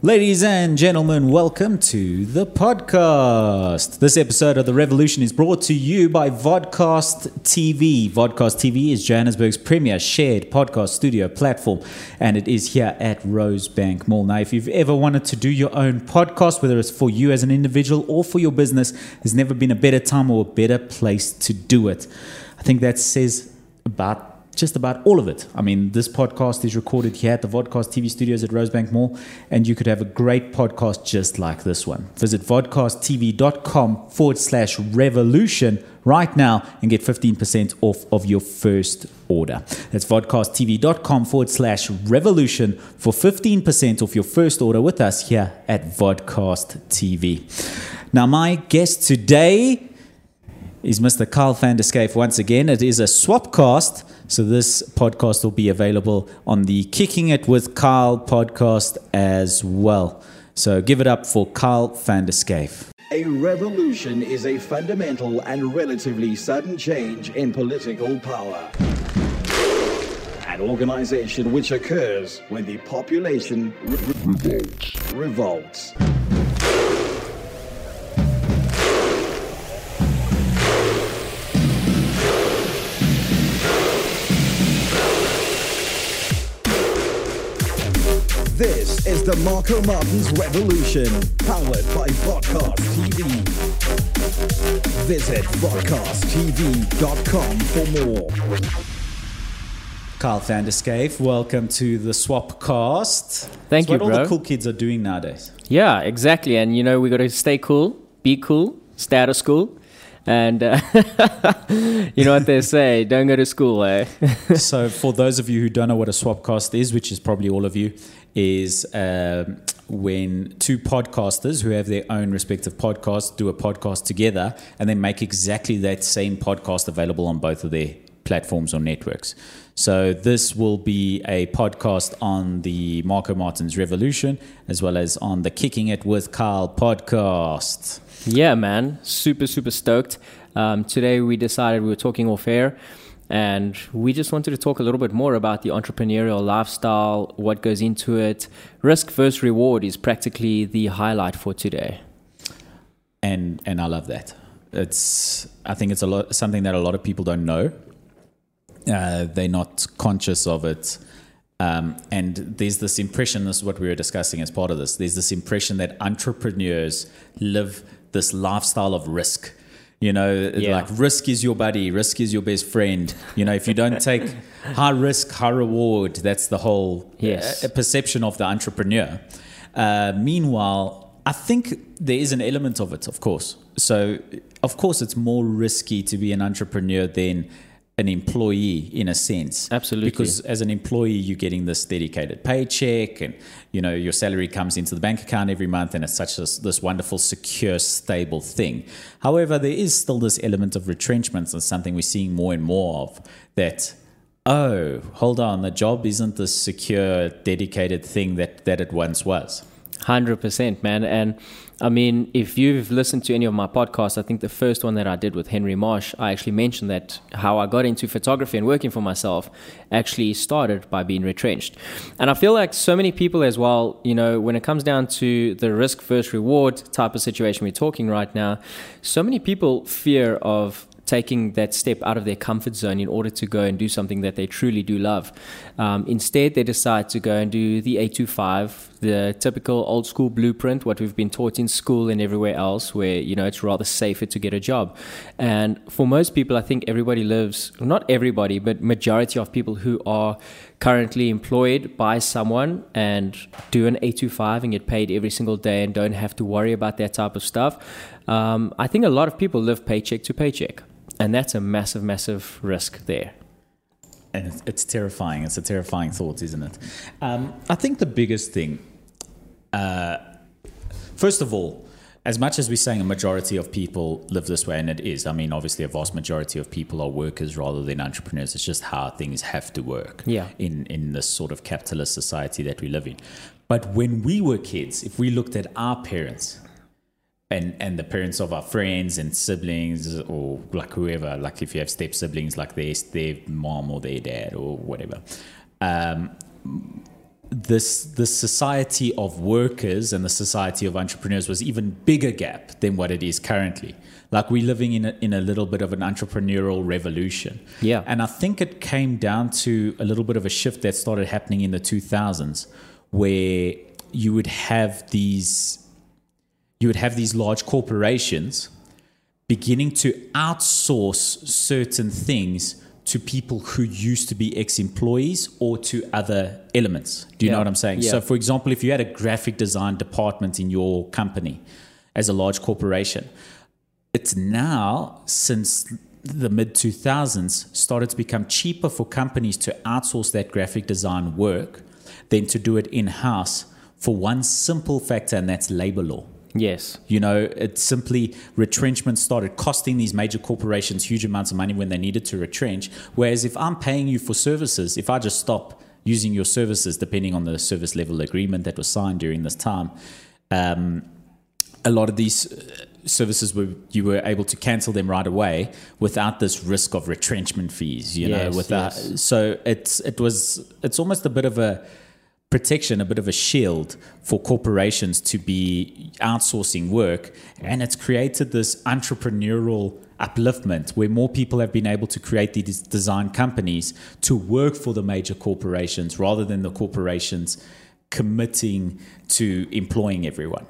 Ladies and gentlemen, welcome to the podcast. This episode of The Revolution is brought to you by Vodcast TV. Vodcast TV is Johannesburg's premier shared podcast studio platform, and it is here at Rosebank Mall. Now, if you've ever wanted to do your own podcast, whether it's for you as an individual or for your business, there's never been a better time or a better place to do it. I think that says about just about all of it. I mean, this podcast is recorded here at the Vodcast TV studios at Rosebank Mall, and you could have a great podcast just like this one. Visit vodcasttv.com forward slash revolution right now and get 15% off of your first order. That's vodcasttv.com forward slash revolution for 15% off your first order with us here at Vodcast TV. Now, my guest today is Mr. Kyle van der Schyff once again. It is a swapcast, so this podcast will be available on the Kicking It with Kyle podcast as well. So give it up for Kyle van der Schyff. A revolution is a fundamental and relatively sudden change in political power. An organization which occurs when the population re- revolts. revolts. This is the Marco Martins Revolution, powered by Vodcast TV. Visit vodcasttv.com for more. Kyle van der Schyff, welcome to the Swapcast. Thank It's what you, all the cool kids are doing nowadays. Yeah, exactly. And you know, we got to stay cool, be cool, stay out of school. And uh, you know what they say, don't go to school, eh? so, for those of you who don't know what a swapcast is, which is probably all of you, is um, when two podcasters who have their own respective podcasts do a podcast together and then make exactly that same podcast available on both of their platforms or networks. So, this will be a podcast on the Marco Martins Revolution as well as on the Kicking It with Kyle podcast. yeah, man. Super, super stoked. Um, today we decided we were talking off air. And we just wanted to talk a little bit more about the entrepreneurial lifestyle, what goes into it. Risk versus reward is practically the highlight for today. and and I love that. It's I think it's a lot something that a lot of people don't know. Uh, they're not conscious of it, um, and there's this impression. This is what we were discussing as part of this. There's this impression that entrepreneurs live this lifestyle of risk. You know, Yeah. like risk is your buddy, risk is your best friend. You know, if you don't take high risk, high reward, that's the whole Yes. uh, perception of the entrepreneur. Uh, meanwhile, I think there is an element of it, of course. So, of course, it's more risky to be an entrepreneur than an employee in a sense. Absolutely. Because as an employee, you're getting this dedicated paycheck and, you know, your salary comes into the bank account every month and it's such this, this wonderful, secure, stable thing. However, there is still this element of retrenchments, and something we're seeing more and more of that oh, hold on, the job isn't the secure, dedicated thing that, that it once was. Hundred percent, man. And I mean, if you've listened to any of my podcasts, I think the first one that I did with Henry Marsh, I actually mentioned that how I got into photography and working for myself actually started by being retrenched. And I feel like so many people as well, you know, when it comes down to the risk versus reward type of situation we're talking right now, so many people fear of taking that step out of their comfort zone in order to go and do something that they truly do love. Um, instead, they decide to go and do the 825, the typical old school blueprint, what we've been taught in school and everywhere else, where you know it's rather safer to get a job. And for most people, I think everybody lives, not everybody, but majority of people who are currently employed by someone and do an 825 and get paid every single day and don't have to worry about that type of stuff. Um, I think a lot of people live paycheck to paycheck. And that's a massive, massive risk there. And it's, it's terrifying. It's a terrifying thought, isn't it? Um, I think the biggest thing, uh, first of all, as much as we're saying a majority of people live this way, and it is, I mean, obviously, a vast majority of people are workers rather than entrepreneurs. It's just how things have to work Yeah. in, in this sort of capitalist society that we live in. But when we were kids, if we looked at our parents, and and the parents of our friends and siblings or like whoever like if you have step siblings like their their mom or their dad or whatever um this the society of workers and the society of entrepreneurs was even bigger gap than what it is currently. Like we're living in a, in a little bit of an entrepreneurial revolution. Yeah. And I think it came down to a little bit of a shift that started happening in the 2000s where you would have these you would have these large corporations beginning to outsource certain things to people who used to be ex-employees or to other elements. Do you Yeah. know what I'm saying? Yeah. So for example, if you had a graphic design department in your company as a large corporation, it's now since the mid 2000s started to become cheaper for companies to outsource that graphic design work than to do it in house for one simple factor and that's labor law Yes. you know it's simply retrenchment started costing these major corporations huge amounts of money when they needed to retrench whereas if i'm paying you for services if i just stop using your services depending on the service level agreement that was signed during this time um, a lot of these uh, services were you were able to cancel them right away without this risk of retrenchment fees you know without yes. so it's it was it's almost a bit of a protection a bit of a shield for corporations to be outsourcing work and it's created this entrepreneurial upliftment where more people have been able to create these design companies to work for the major corporations rather than the corporations committing to employing everyone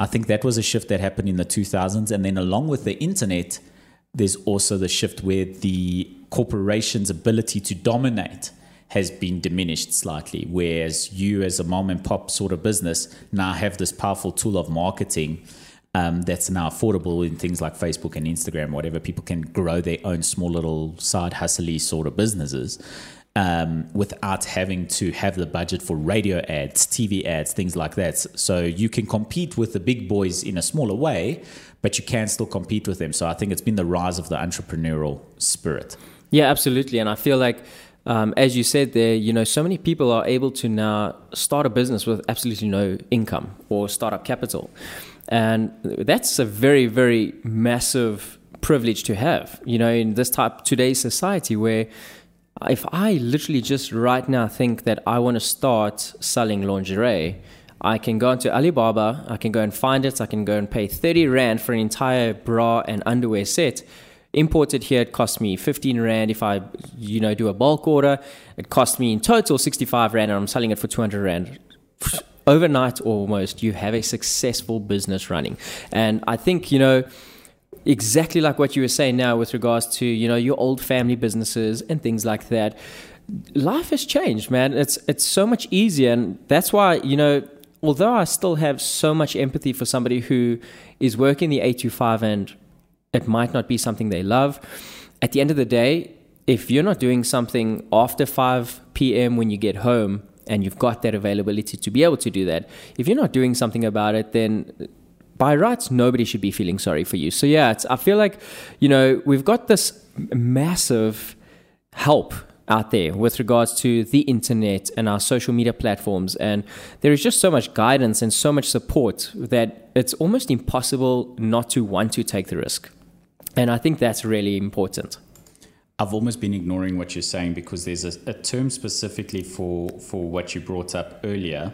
I think that was a shift that happened in the 2000s. And then along with the internet, there's also the shift where the corporation's ability to dominate has been diminished slightly. Whereas you, as a mom and pop sort of business, now have this powerful tool of marketing um, that's now affordable in things like Facebook and Instagram, whatever. People can grow their own small little side hustly sort of businesses um, without having to have the budget for radio ads, TV ads, things like that. So you can compete with the big boys in a smaller way, but you can still compete with them. So I think it's been the rise of the entrepreneurial spirit. Yeah, absolutely. And I feel like, um, as you said there, you know, so many people are able to now start a business with absolutely no income or startup capital. And that's a very, very massive privilege to have, you know, in this type today's society where if I literally just right now think that I want to start selling lingerie, I can go into Alibaba, I can go and find it, I can go and pay 30 Rand for an entire bra and underwear set. Imported here, it costs me 15 Rand. If I, you know, do a bulk order, it costs me in total 65 Rand and I'm selling it for 200 Rand. Overnight almost, you have a successful business running. And I think, you know, exactly like what you were saying now with regards to you know your old family businesses and things like that life has changed man it's it's so much easier and that's why you know although i still have so much empathy for somebody who is working the 825 and it might not be something they love at the end of the day if you're not doing something after 5 p.m when you get home and you've got that availability to be able to do that if you're not doing something about it then by rights, nobody should be feeling sorry for you. So yeah, I feel like, you know, we've got this massive help out there with regards to the internet and our social media platforms, and there is just so much guidance and so much support that it's almost impossible not to want to take the risk. And I think that's really important. I've almost been ignoring what you're saying because there's a, a term specifically for, for what you brought up earlier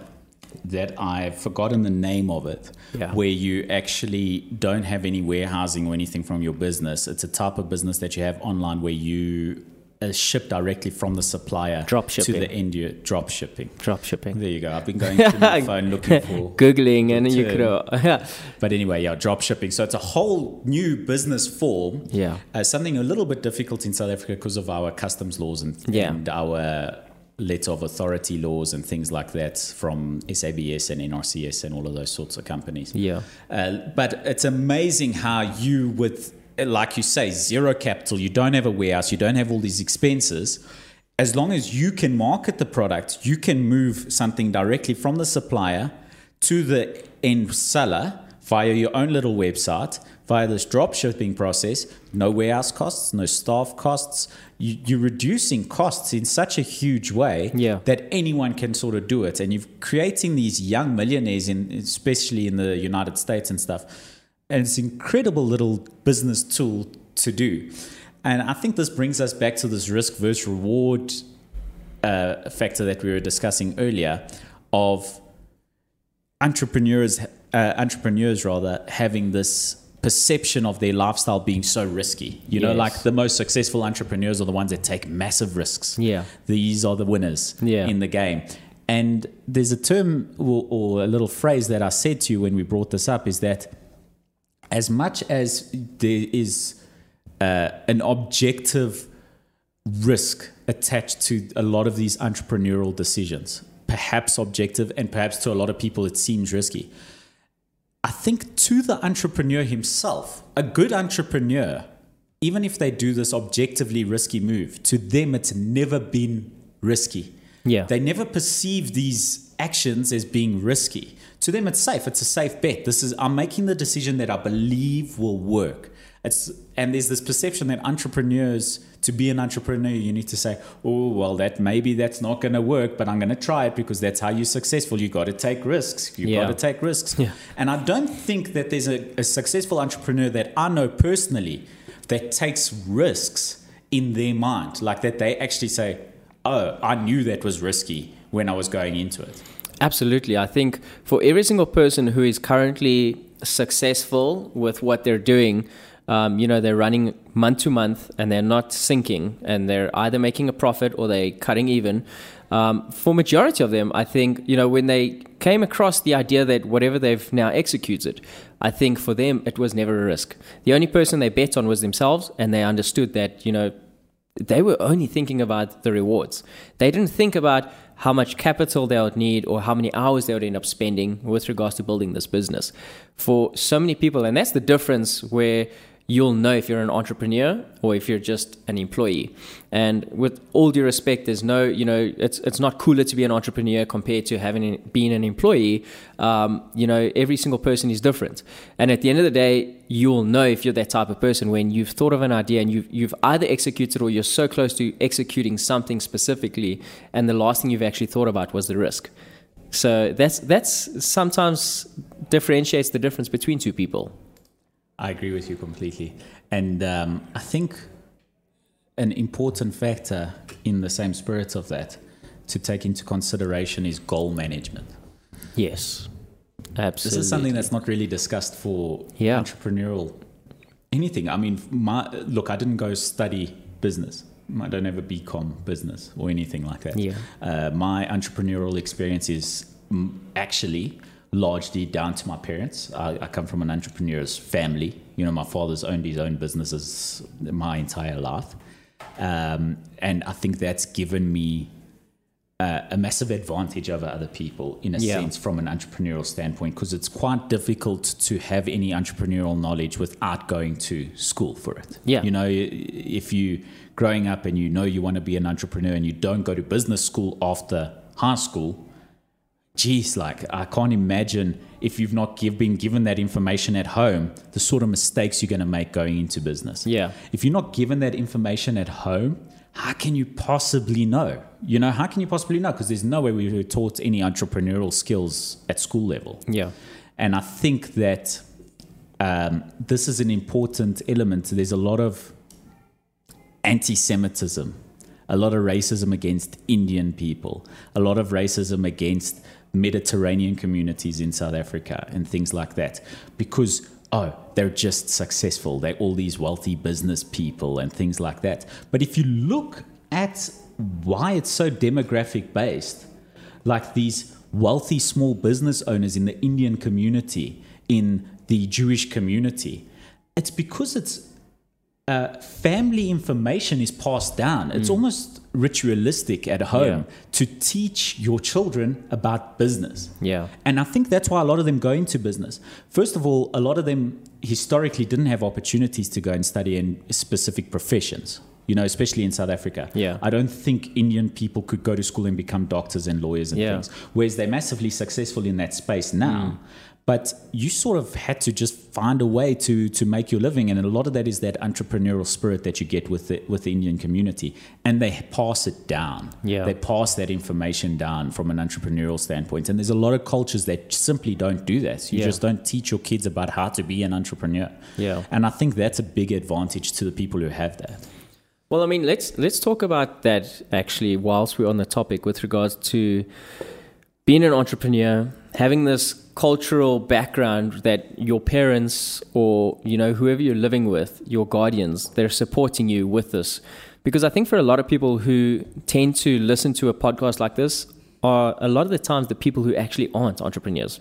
that I've forgotten the name of it, Yeah. where you actually don't have any warehousing or anything from your business. It's a type of business that you have online where you uh, ship directly from the supplier Drop shipping. to the end user. Drop shipping. Drop shipping. There you go. I've been going through my phone looking for Googling and you could, yeah. But anyway, yeah, drop shipping. So it's a whole new business form. Yeah. Uh, something a little bit difficult in South Africa because of our customs laws and, Yeah. and our letter of authority laws and things like that from SABS and NRCS and all of those sorts of companies. Yeah. Uh, but it's amazing how you, with, like you say, zero capital, you don't have a warehouse, you don't have all these expenses. As long as you can market the product, you can move something directly from the supplier to the end seller via your own little website, via this drop shipping process. No warehouse costs, no staff costs. You, you're reducing costs in such a huge way Yeah. that anyone can sort of do it. And you're creating these young millionaires, in, especially in the United States and stuff. And it's an incredible little business tool to do. And I think this brings us back to this risk versus reward uh, factor that we were discussing earlier. of entrepreneurs, uh, entrepreneurs rather, having this perception of their lifestyle being so risky. You know, like the most successful entrepreneurs are the ones that take massive risks. Yeah. These are the winners Yeah. in the game. And there's a term or, or a little phrase that I said to you when we brought this up is that as much as there is uh, an objective risk attached to a lot of these entrepreneurial decisions, perhaps objective, and perhaps to a lot of people it seems risky. I think to the entrepreneur himself, a good entrepreneur, even if they do this objectively risky move, to them it's never been risky. Yeah. They never perceive these actions as being risky. To them it's safe. It's a safe bet. This is I'm making the decision that I believe will work. It's and there's this perception that entrepreneurs to be an entrepreneur you need to say, "Oh, well that maybe that's not going to work, but I'm going to try it because that's how you're successful. You got to take risks. You Yeah. got to take risks." Yeah. And I don't think that there's a, a successful entrepreneur that I know personally that takes risks in their mind, like that they actually say, "Oh, I knew that was risky when I was going into it." Absolutely. I think for every single person who is currently successful with what they're doing, um, you know, they're running month to month and they're not sinking and they're either making a profit or they're cutting even. Um, for majority of them, I think, you know, when they came across the idea that whatever they've now executed, I think for them it was never a risk. The only person they bet on was themselves and they understood that, you know, they were only thinking about the rewards. They didn't think about how much capital they would need or how many hours they would end up spending with regards to building this business. For so many people, and that's the difference where you'll know if you're an entrepreneur or if you're just an employee. And with all due respect, there's no, you know, it's it's not cooler to be an entrepreneur compared to having being an employee. Um, you know, every single person is different, and at the end of the day, you'll know if you're that type of person when you've thought of an idea and you've you've either executed or you're so close to executing something specifically, and the last thing you've actually thought about was the risk. So that's that's sometimes differentiates the difference between two people. I agree with you completely. And um, I think an important factor in the same spirit of that to take into consideration is goal management. Yes, absolutely. This is something that's not really discussed for Yeah. entrepreneurial anything. I mean, my look, I didn't go study business. I don't have a BCom business or anything like that. Yeah. Uh, my entrepreneurial experience is actually largely down to my parents. I, I come from an entrepreneur's family. You know, my father's owned his own businesses my entire life. Um, and I think that's given me uh, a massive advantage over other people in a Yeah. sense from an entrepreneurial standpoint because it's quite difficult to have any entrepreneurial knowledge without going to school for it. Yeah. You know, if you growing up and you know you want to be an entrepreneur and you don't go to business school after high school, geez, like I can't imagine if you've not give, been given that information at home, the sort of mistakes you're going to make going into business. Yeah. If you're not given that information at home, how can you possibly know? You know, how can you possibly know? Because there's no way we were taught any entrepreneurial skills at school level. Yeah. And I think that um, this is an important element. There's a lot of anti Semitism, a lot of racism against Indian people, a lot of racism against Mediterranean communities in South Africa, and things like that. Because, oh, they're just successful. They're all these wealthy business people and things like that. But if you look at why it's so demographic based, like these wealthy small business owners in the Indian community, in the Jewish community, it's because it's uh, family information is passed down. It's almost ritualistic at home Yeah. to teach your children about business. Yeah. And I think that's why a lot of them go into business. First of all, a lot of them historically didn't have opportunities to go and study in specific professions. You know, especially in South Africa. Yeah. I don't think Indian people could go to school and become doctors and lawyers and Yeah. things. Whereas they're massively successful in that space now. But you sort of had to just find a way to to make your living, and a lot of that is that entrepreneurial spirit that you get with the with the Indian community, and they pass it down. Yeah. they pass that information down from an entrepreneurial standpoint. And there's a lot of cultures that simply don't do that. You Yeah. just don't teach your kids about how to be an entrepreneur. Yeah. and I think that's a big advantage to the people who have that. Well, I mean, let's let's talk about that actually whilst we're on the topic with regards to being an entrepreneur, having this cultural background that your parents or you know whoever you're living with, your guardians, they're supporting you with this. Because I think for a lot of people who tend to listen to a podcast like this are a lot of the times the people who actually aren't entrepreneurs.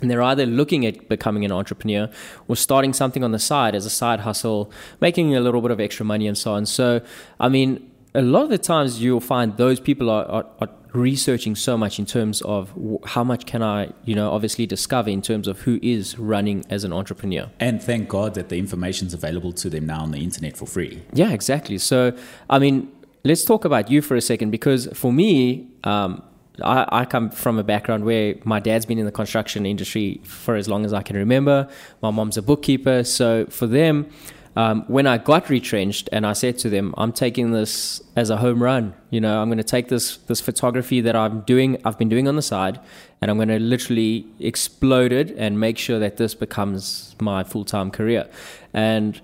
And they're either looking at becoming an entrepreneur or starting something on the side as a side hustle, making a little bit of extra money and so on. So, I mean, a lot of the times you'll find those people are, are, are researching so much in terms of how much can I, you know, obviously discover in terms of who is running as an entrepreneur. And thank God that the information is available to them now on the internet for free. Yeah, exactly. So, I mean, let's talk about you for a second because for me, um, I, I, come from a background where my dad's been in the construction industry for as long as I can remember. My mom's a bookkeeper. So for them, um, when I got retrenched and I said to them, I'm taking this as a home run. You know, I'm going to take this this photography that I'm doing, I've been doing on the side, and I'm going to literally explode it and make sure that this becomes my full time career. And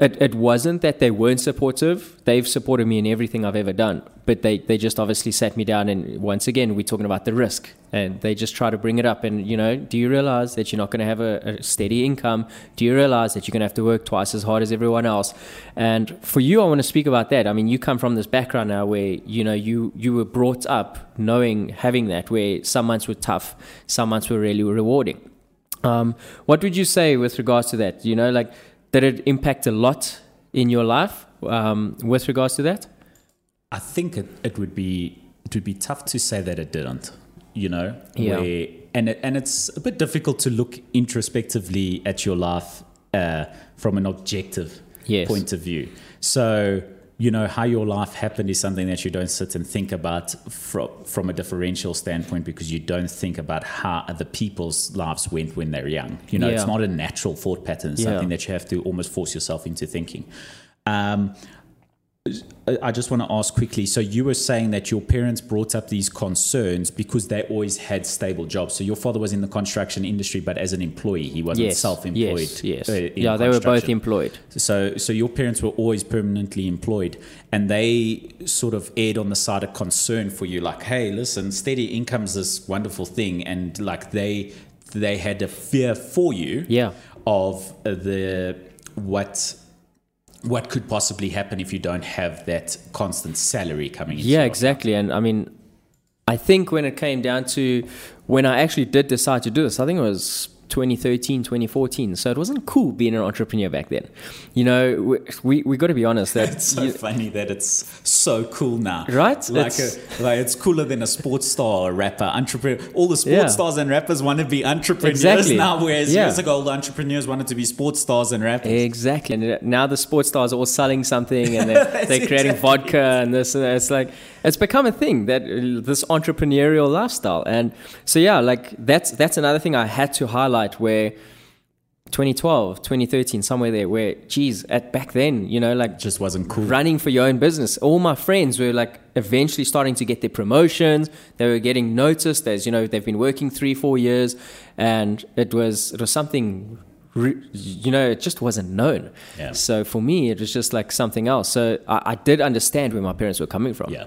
it, it wasn't that they weren't supportive. They've supported me in everything I've ever done. But they, they just obviously sat me down and once again we're talking about the risk. And they just try to bring it up and you know, do you realize that you're not gonna have a, a steady income? Do you realize that you're gonna have to work twice as hard as everyone else? And for you I want to speak about that. I mean you come from this background now where, you know, you you were brought up knowing having that where some months were tough, some months were really rewarding. Um, what would you say with regards to that? You know, like did it impact a lot in your life um, with regards to that? I think it, it would be it would be tough to say that it didn't. You know, yeah. Where, and it, and it's a bit difficult to look introspectively at your life uh, from an objective yes. point of view. So you know how your life happened is something that you don't sit and think about from from a differential standpoint because you don't think about how other people's lives went when they're young. You know, yeah. it's not a natural thought pattern. It's Yeah. something that you have to almost force yourself into thinking. Um, I just want to ask quickly. So you were saying that your parents brought up these concerns because they always had stable jobs. So your father was in the construction industry, but as an employee, he wasn't Yes, self-employed. yes, yes. uh, yeah, they were both employed. So, so your parents were always permanently employed, and they sort of aired on the side of concern for you, like, "Hey, listen, steady income's this wonderful thing," and like they they had a fear for you, Yeah. of the what what could possibly happen if you don't have that constant salary coming in. Yeah, exactly. And I mean, I think when it came down to when I actually did decide to do this, I think it was 2013, 2014. So it wasn't cool being an entrepreneur back then. You know, we we, we got to be honest that It's so you- funny that it's so cool now, Right? Like, It's- a, like it's cooler than a sports star, or rapper, entrepreneur. All the sports Yeah. stars and rappers want to be entrepreneurs Exactly. now, whereas Yeah. years ago, all the entrepreneurs wanted to be sports stars and rappers. Exactly. And now the sports stars are all selling something and they're, they're creating exactly vodka and this and that. It's like, it's become a thing that uh, this entrepreneurial lifestyle. And so, yeah, like that's, that's another thing I had to highlight where 2012, 2013, somewhere there where, geez, at back then, you know, like just wasn't cool. running for your own business. All my friends were like eventually starting to get their promotions. They were getting noticed as you know they've been working three, four years, and it was it was something. You know, it just wasn't known. Yeah. So for me, it was just like something else. So I, I did understand where my parents were coming from. Yeah.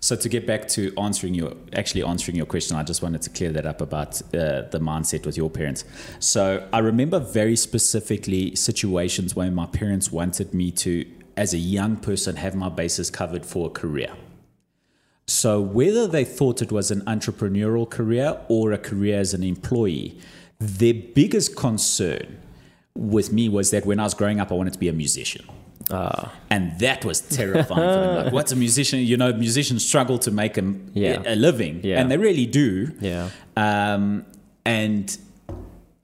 So to get back to answering your actually answering your question, I just wanted to clear that up about uh, the mindset with your parents. So I remember very specifically situations where my parents wanted me to, as a young person, have my bases covered for a career. So whether they thought it was an entrepreneurial career or a career as an employee, their biggest concern with me was that when I was growing up, I wanted to be a musician. And that was terrifying. Like, what's a musician? You know, musicians struggle to make a, Yeah. a living, Yeah. and they really do. Yeah. Um, and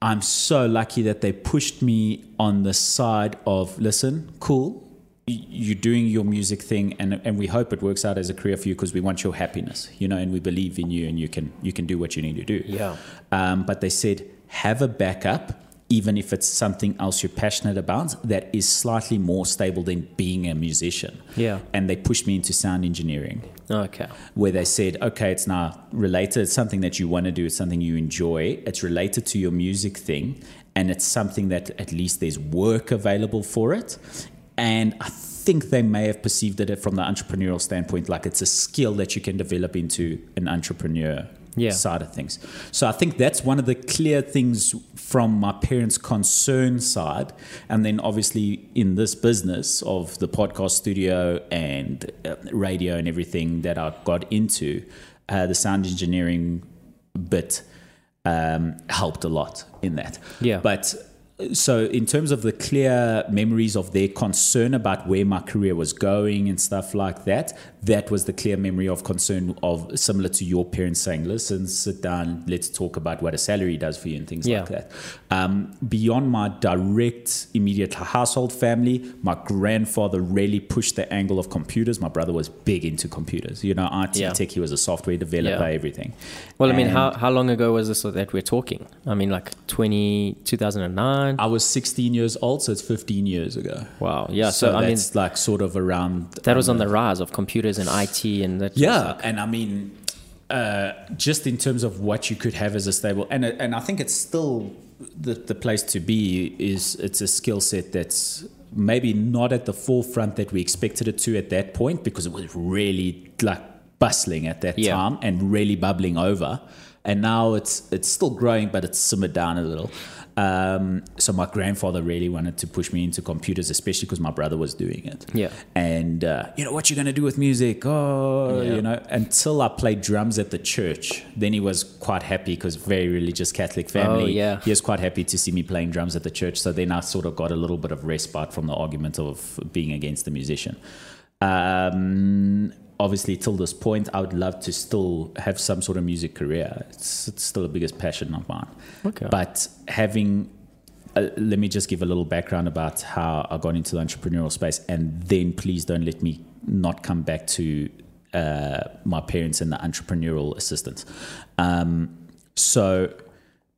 I'm so lucky that they pushed me on the side of listen, cool, you're doing your music thing, and and we hope it works out as a career for you because we want your happiness, you know, and we believe in you, and you can you can do what you need to do. Yeah. Um, but they said have a backup. Even if it's something else you're passionate about, that is slightly more stable than being a musician. Yeah. And they pushed me into sound engineering Okay. where they said, okay, it's now related, it's something that you want to do, it's something you enjoy, it's related to your music thing, and it's something that at least there's work available for it. And I think they may have perceived it from the entrepreneurial standpoint, like it's a skill that you can develop into an entrepreneur Yeah. side of things. So I think that's one of the clear things from my parents' concern side. And then obviously in this business of the podcast studio and uh, radio and everything that I got into, uh, the sound engineering bit um, helped a lot in that. Yeah. But so in terms of the clear memories of their concern about where my career was going and stuff like that that was the clear memory of concern of similar to your parents saying listen sit down let's talk about what a salary does for you and things Yeah. like that um, beyond my direct immediate household family my grandfather really pushed the angle of computers my brother was big into computers you know IT Yeah. tech he was a software developer Yeah. everything Well, I mean, And- how, how long ago was this that we're talking? I mean, like 20, 2009? I was 16 years old, so it's 15 years ago. Wow. Yeah. So, So, I mean, that's like sort of around. that was on the rise of computers and IT and that. Yeah, like- and I mean, uh, just in terms of what you could have as a stable, and and I think it's still the the place to be. Is it's a skill set that's maybe not at the forefront that we expected it to at that point because it was really like bustling at that Yeah. time and really bubbling over. And now it's it's still growing, but it's simmered down a little. Um, so my grandfather really wanted to push me into computers, especially because my brother was doing it. Yeah. And uh, you know what you're gonna do with music? Oh, Yeah. you know. Until I played drums at the church, then he was quite happy because very religious Catholic family. Oh, yeah. He was quite happy to see me playing drums at the church. So then I sort of got a little bit of respite from the argument of being against the musician. Um, obviously, till this point, I would love to still have some sort of music career. It's, it's still the biggest passion of mine. Okay. But having, uh, let me just give a little background about how I got into the entrepreneurial space, and then please don't let me not come back to uh, my parents and the entrepreneurial assistance. Um, so,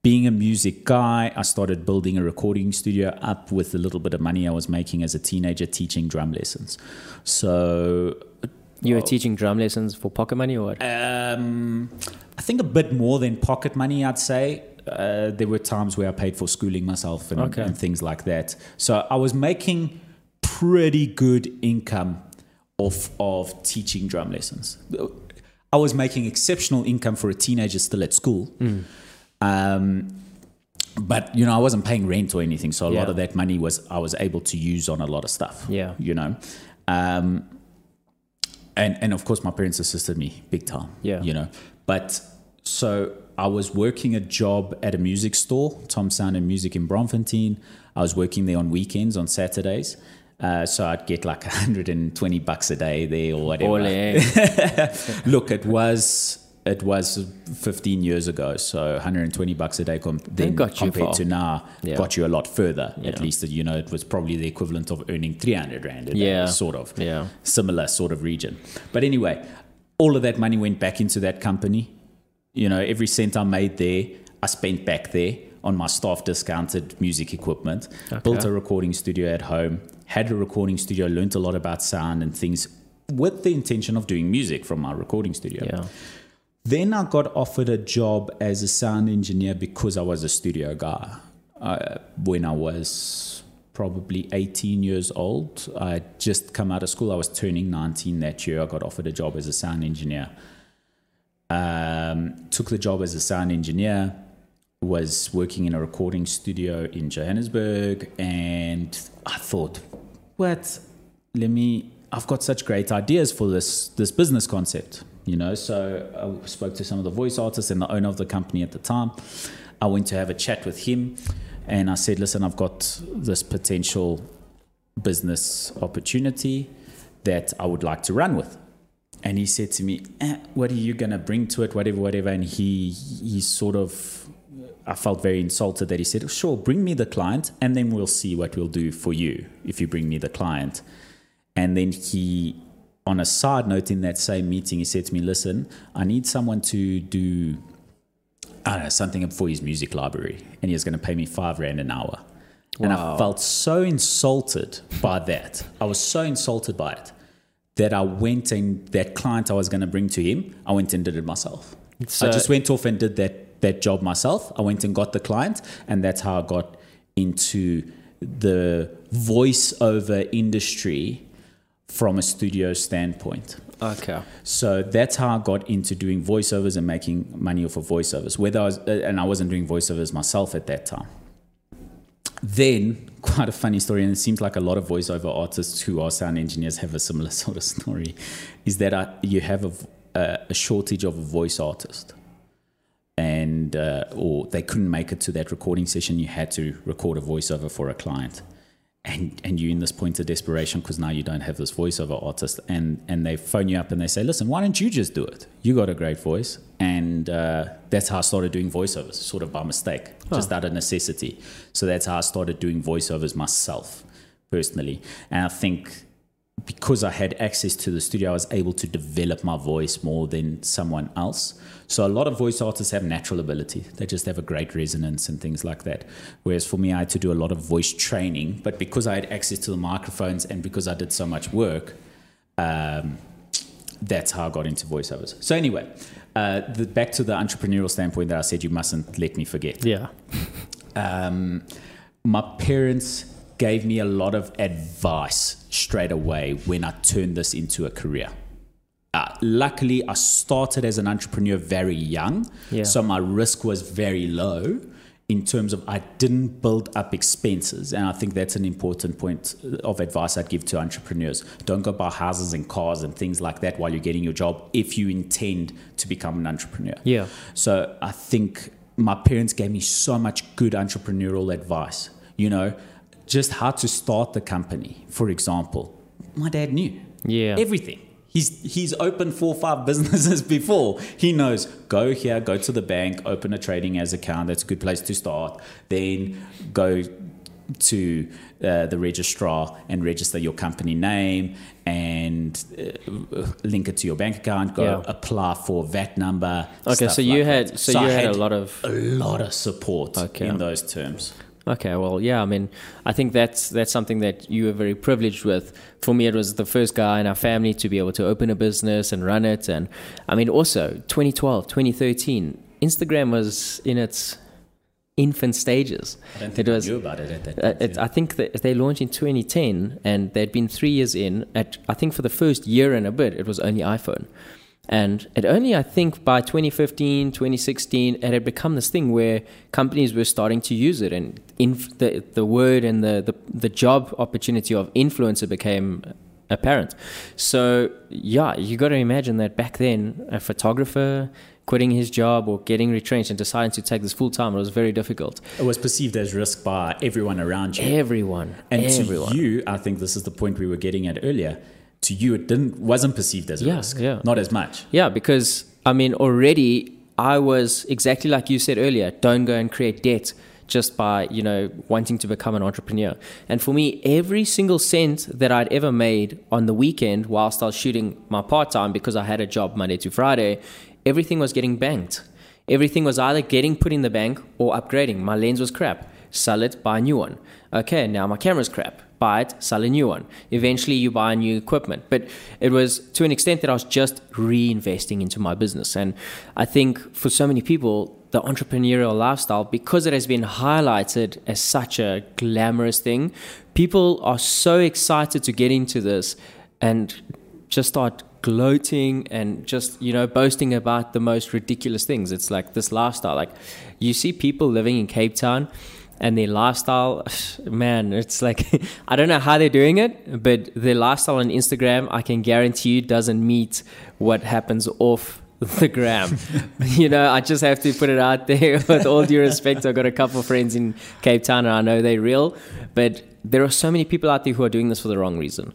being a music guy, I started building a recording studio up with the little bit of money I was making as a teenager teaching drum lessons. So, you were teaching drum lessons for pocket money or what? um, I think a bit more than pocket money, I'd say. Uh, there were times where I paid for schooling myself and, Okay. and things like that. So I was making pretty good income off of teaching drum lessons. I was making exceptional income for a teenager still at school. Hmm. Um, but you know, I wasn't paying rent or anything, so a lot of that money was I was able to use on a lot of stuff. Yeah. you know. Um, and and of course my parents assisted me big time Yeah. you know but so i was working a job at a music store tom sound and music in Braamfontein i was working there on weekends on saturdays uh, so I'd get like 120 bucks a day there or whatever. Look, it was it was 15 years ago, so 120 bucks a day com- then got you compared to now Yeah. got you a lot further. At Yeah. least you know it was probably the equivalent of earning 300 rand in a day, Yeah. sort of Yeah. similar sort of region. But anyway, all of that money went back into that company. You know, every cent I made there, I spent back there on my staff discounted music equipment. Built a recording studio at home, had a recording studio, learned a lot about sound and things with the intention of doing music from my recording studio. Yeah. Then I got offered a job as a sound engineer because I was a studio guy. Uh, when I was probably 18 years old, I had just come out of school. I was turning 19 that year. I got offered a job as a sound engineer. Um, took the job as a sound engineer. Was working in a recording studio in Johannesburg, and I thought, what? Let me. I've got such great ideas for this this business concept, you know. So I spoke to some of the voice artists and the owner of the company at the time. I went to have a chat with him, and I said, "Listen, I've got this potential business opportunity that I would like to run with." And he said to me, eh, "What are you gonna bring to it? Whatever, whatever." And he he sort of I felt very insulted that he said, Sure, bring me the client and then we'll see what we'll do for you if you bring me the client. And then he, on a side note in that same meeting, he said to me, Listen, I need someone to do, I don't know, something for his music library. And he was going to pay me five Rand an hour. And I felt so insulted by that. I was so insulted by it that I went and that client I was going to bring to him, I went and did it myself. So- I just went off and did that that job myself. I went and got the client, and that's how I got into the voiceover industry from a studio standpoint. Okay. So that's how I got into doing voiceovers and making money off of voiceovers. Whether I was, uh, and I wasn't doing voiceovers myself at that time. Then, quite a funny story, and it seems like a lot of voiceover artists who are sound engineers have a similar sort of story, is that I, you have a, a, a shortage of a voice artist. And, uh, or they couldn't make it to that recording session, you had to record a voiceover for a client and and you're in this point of desperation because now you don't have this voiceover artist and and they phone you up and they say listen why don't you just do it? You got a great voice. And uh, that's how i started doing voiceovers sort of by mistake just out of necessity. So that's how i started doing voiceovers myself personally. And i think because I had access to the studio, I was able to develop my voice more than someone else. So a lot of voice artists have natural ability. They just have a great resonance and things like that. Whereas for me, I had to do a lot of voice training. But because I had access to the microphones and because I did so much work, um, that's how I got into voiceovers. So anyway, uh, the, back to the entrepreneurial standpoint that I said you mustn't let me forget Yeah. um, my parents gave me a lot of advice straight away when I turned this into a career. Uh, luckily, I started as an entrepreneur very young, Yeah. so my risk was very low in terms of I didn't build up expenses. And I think that's an important point of advice I'd give to entrepreneurs. Don't go buy houses and cars and things like that while you're getting your job if you intend to become an entrepreneur. Yeah. So I think my parents gave me so much good entrepreneurial advice. You know, just how to start the company, for example. My dad knew Yeah. everything. He's he's opened four or five businesses before. He knows go here, go to the bank, open a trading as account. That's a good place to start. Then go to uh, the registrar and register your company name and uh, link it to your bank account. Go Yeah. apply for VAT number. Okay, so you like had that. so, you I had, a lot of a lot of support Okay. in those terms. Okay, well, yeah, I mean, I think that's that's something that you were very privileged with. For me, it was the first guy in our family to be able to open a business and run it. And I mean, also 2012, 2013, Instagram was in its infant stages. I don't think it was. knew about it at that Uh, point. it, I think that they launched in 2010, and they'd been three years in. At I think for the first year and a bit, it was only iPhone, and it only I think by 2015, 2016, it had become this thing where companies were starting to use it, and inf- the the word and the, the the job opportunity of influencer became apparent. So yeah, you got to imagine that back then, a photographer quitting his job or getting retrenched and deciding to take this full time, it was very difficult. it was perceived as risk by everyone around you. Everyone, And everyone. to you, I think this is the point we were getting at earlier. To you, it didn't wasn't perceived as a Yeah, risk, yeah. not as much. Yeah, because I mean, already I was exactly like you said earlier. Don't go and create debt just by you know wanting to become an entrepreneur. And for me, every single cent that I'd ever made on the weekend whilst I was shooting my part time because I had a job Monday to Friday, everything was getting banked. Everything was either getting put in the bank or upgrading. My lens was crap. Sell it, buy a new one. Okay, now my camera's crap. Buy it, sell a new one. Eventually, you buy new equipment. But it was to an extent that I was just reinvesting into my business. And I think for so many people, the entrepreneurial lifestyle, because it has been highlighted as such a glamorous thing, people are so excited to get into this and just start gloating and just you know boasting about the most ridiculous things it's like this lifestyle like you see people living in cape town and their lifestyle man it's like i don't know how they're doing it but their lifestyle on instagram i can guarantee you doesn't meet what happens off the gram. You know i just have to put it out there with all due respect i've got a couple of friends in cape town and i know they're real but there are so many people out there who are doing this for the wrong reason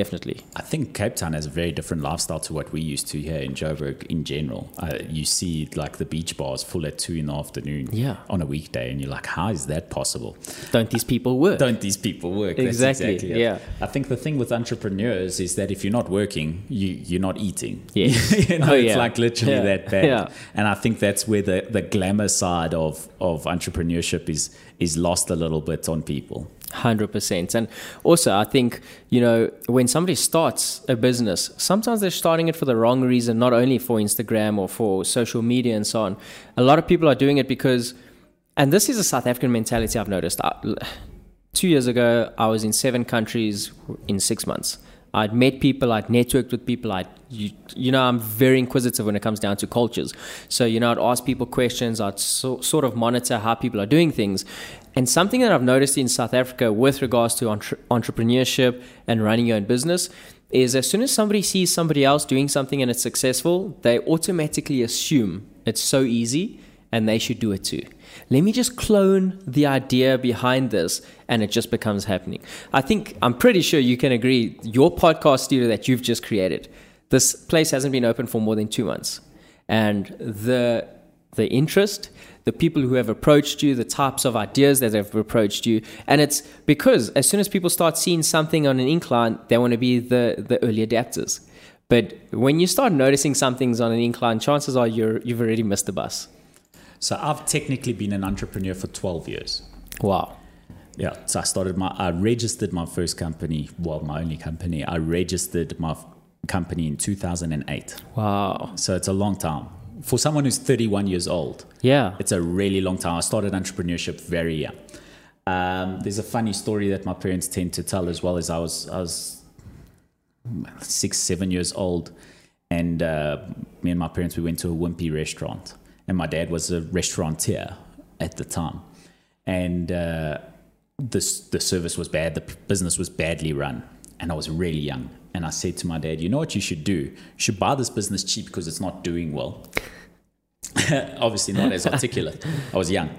definitely I think Cape Town has a very different lifestyle to what we used to here in Joburg in general. Uh, you see like the beach bars full at two in the afternoon Yeah. on a weekday, and you're like, how is that possible? don't these people work Don't these people work? That's Exactly, it. yeah. I think the thing with entrepreneurs is that if you're not working, you, you're not eating. Yes. you know, Oh, it's like literally Yeah. that bad. Yeah. And I think that's where the, the glamour side of, of entrepreneurship is, is lost a little bit on people. Hundred percent, and also I think you know when somebody starts a business, sometimes they're starting it for the wrong reason, not only for Instagram or for social media and so on. A lot of people are doing it because, and this is a South African mentality I've noticed. I, two years ago, I was in seven countries in six months. I'd met people, I'd networked with people, I'd you, you know, I'm very inquisitive when it comes down to cultures. So, you know, I'd ask people questions, I'd so, sort of monitor how people are doing things. And something that I've noticed in South Africa with regards to entre- entrepreneurship and running your own business is as soon as somebody sees somebody else doing something and it's successful, they automatically assume it's so easy and they should do it too. Let me just clone the idea behind this and it just becomes happening. I think, I'm pretty sure you can agree, your podcast studio that you've just created, this place hasn't been open for more than two months. And the, the interest, the people who have approached you, the types of ideas that have approached you. And it's because as soon as people start seeing something on an incline, they want to be the, the early adapters. But when you start noticing something's on an incline, chances are you're, you've already missed the bus. So I've technically been an entrepreneur for 12 years. Wow. Yeah, so I started my, I registered my first company, well, my only company. I registered my f- company in 2008. Wow. So it's a long time. For someone who's 31 years old, Yeah. it's a really long time. I started entrepreneurship very young. Um, there's a funny story that my parents tend to tell as well as I was, I was six, seven years old. And uh, me and my parents, we went to a Wimpy restaurant. And my dad was a restaurateur at the time. And uh, this, the service was bad, the business was badly run. And I was really young. And I said to my dad, you know what you should do? You should buy this business cheap because it's not doing well. Obviously, not as articulate. I was young.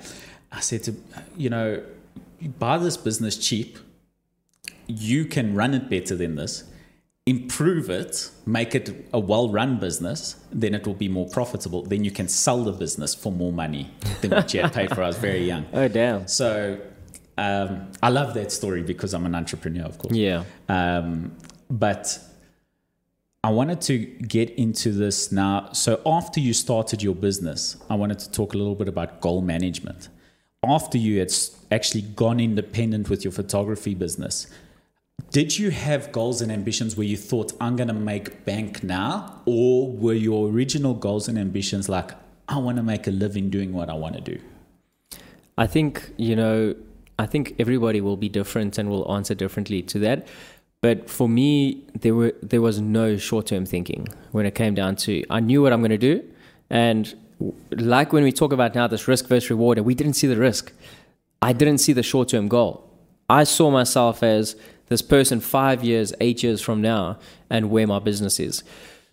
I said to, you know, buy this business cheap. You can run it better than this. Improve it, make it a well run business, then it will be more profitable. Then you can sell the business for more money than what you had paid for. I was very young. Oh, damn. So um, I love that story because I'm an entrepreneur, of course. Yeah. Um, but I wanted to get into this now. So after you started your business, I wanted to talk a little bit about goal management. After you had actually gone independent with your photography business, did you have goals and ambitions where you thought, I'm going to make bank now? Or were your original goals and ambitions like, I want to make a living doing what I want to do? I think, you know, I think everybody will be different and will answer differently to that. But for me, there were there was no short term thinking when it came down to I knew what I'm going to do, and like when we talk about now this risk versus reward, and we didn't see the risk. I didn't see the short term goal. I saw myself as this person five years, eight years from now, and where my business is.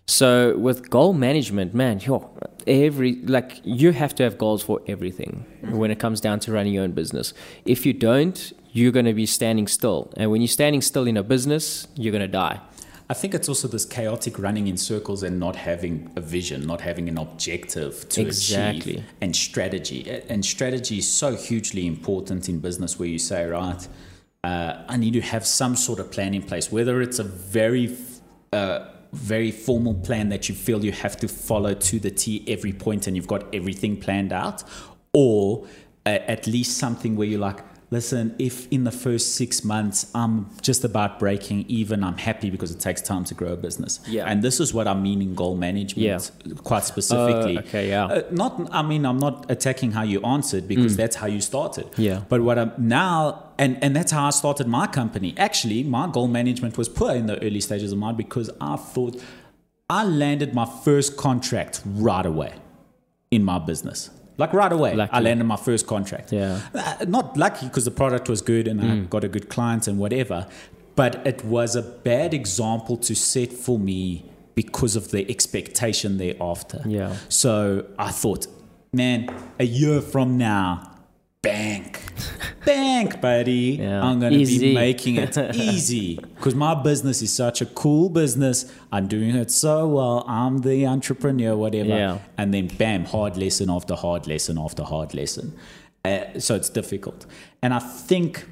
So with goal management, man, yo, every like you have to have goals for everything when it comes down to running your own business. If you don't, you're going to be standing still, and when you're standing still in a business, you're going to die. I think it's also this chaotic running in circles and not having a vision, not having an objective to Exactly. achieve, and strategy. And strategy is so hugely important in business where you say, right, uh, I need to have some sort of plan in place, whether it's a very uh, very formal plan that you feel you have to follow to the T every point and you've got everything planned out, or uh, at least something where you're like, listen, if in the first six months I'm just about breaking even, I'm happy because it takes time to grow a business. Yeah. And this is what I mean in goal management Yeah. quite specifically. Uh, okay, yeah. Uh, not, I mean, I'm not attacking how you answered because that's how you started. Mm. Yeah. But what I'm now, and, and that's how I started my company. Actually, my goal management was poor in the early stages of mine because I thought I landed my first contract right away in my business. Like right away, Lucky. I landed my first contract. Yeah. Uh, not lucky because the product was good and I got a good client and whatever, but it was a bad example to set for me because of the expectation thereafter. Yeah. So I thought, man, a year from now, bank, bank, buddy. Yeah. I'm going to be making it easy because my business is such a cool business. I'm doing it so well. I'm the entrepreneur, whatever. Yeah. And then, bam, hard lesson after hard lesson after hard lesson. Uh, so it's difficult. And I think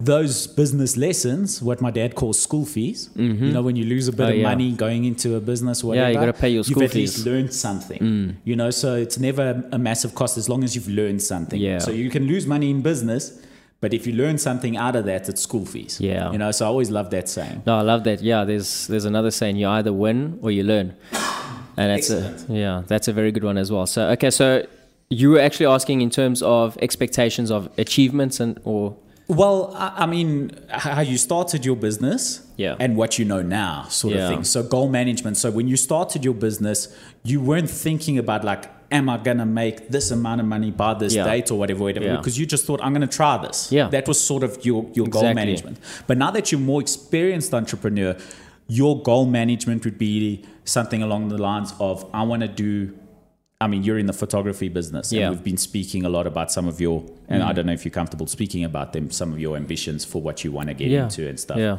those business lessons, what my dad calls school fees, you know, when you lose a bit Oh, of yeah. money going into a business, whatever, yeah, you gotta pay your school you've at least fees. Mm. learned something. You know, so it's never a massive cost as long as you've learned something. Yeah. So you can lose money in business, but if you learn something out of that, it's school fees. Yeah. You know, so I always love that saying. No, I love that. Yeah, there's there's another saying: you either win or you learn, and that's Excellent. a yeah, that's a very good one as well. So okay, so you were actually asking in terms of expectations of achievements and or Well, I, I mean, how you started your business, Yeah. and what you know now, sort Yeah. of thing. So goal management. So when you started your business, you weren't thinking about like, am I gonna make this amount of money by this Yeah. date or whatever, whatever, because you just thought I'm gonna try this. Yeah. that was sort of your your goal management. But now that you're more experienced entrepreneur, your goal management would be something along the lines of, I want to do. I mean, you're in the photography business, Yeah. and we've been speaking a lot about some of your, and I don't know if you're comfortable speaking about them, some of your ambitions for what you want to get Yeah. into and stuff. Yeah.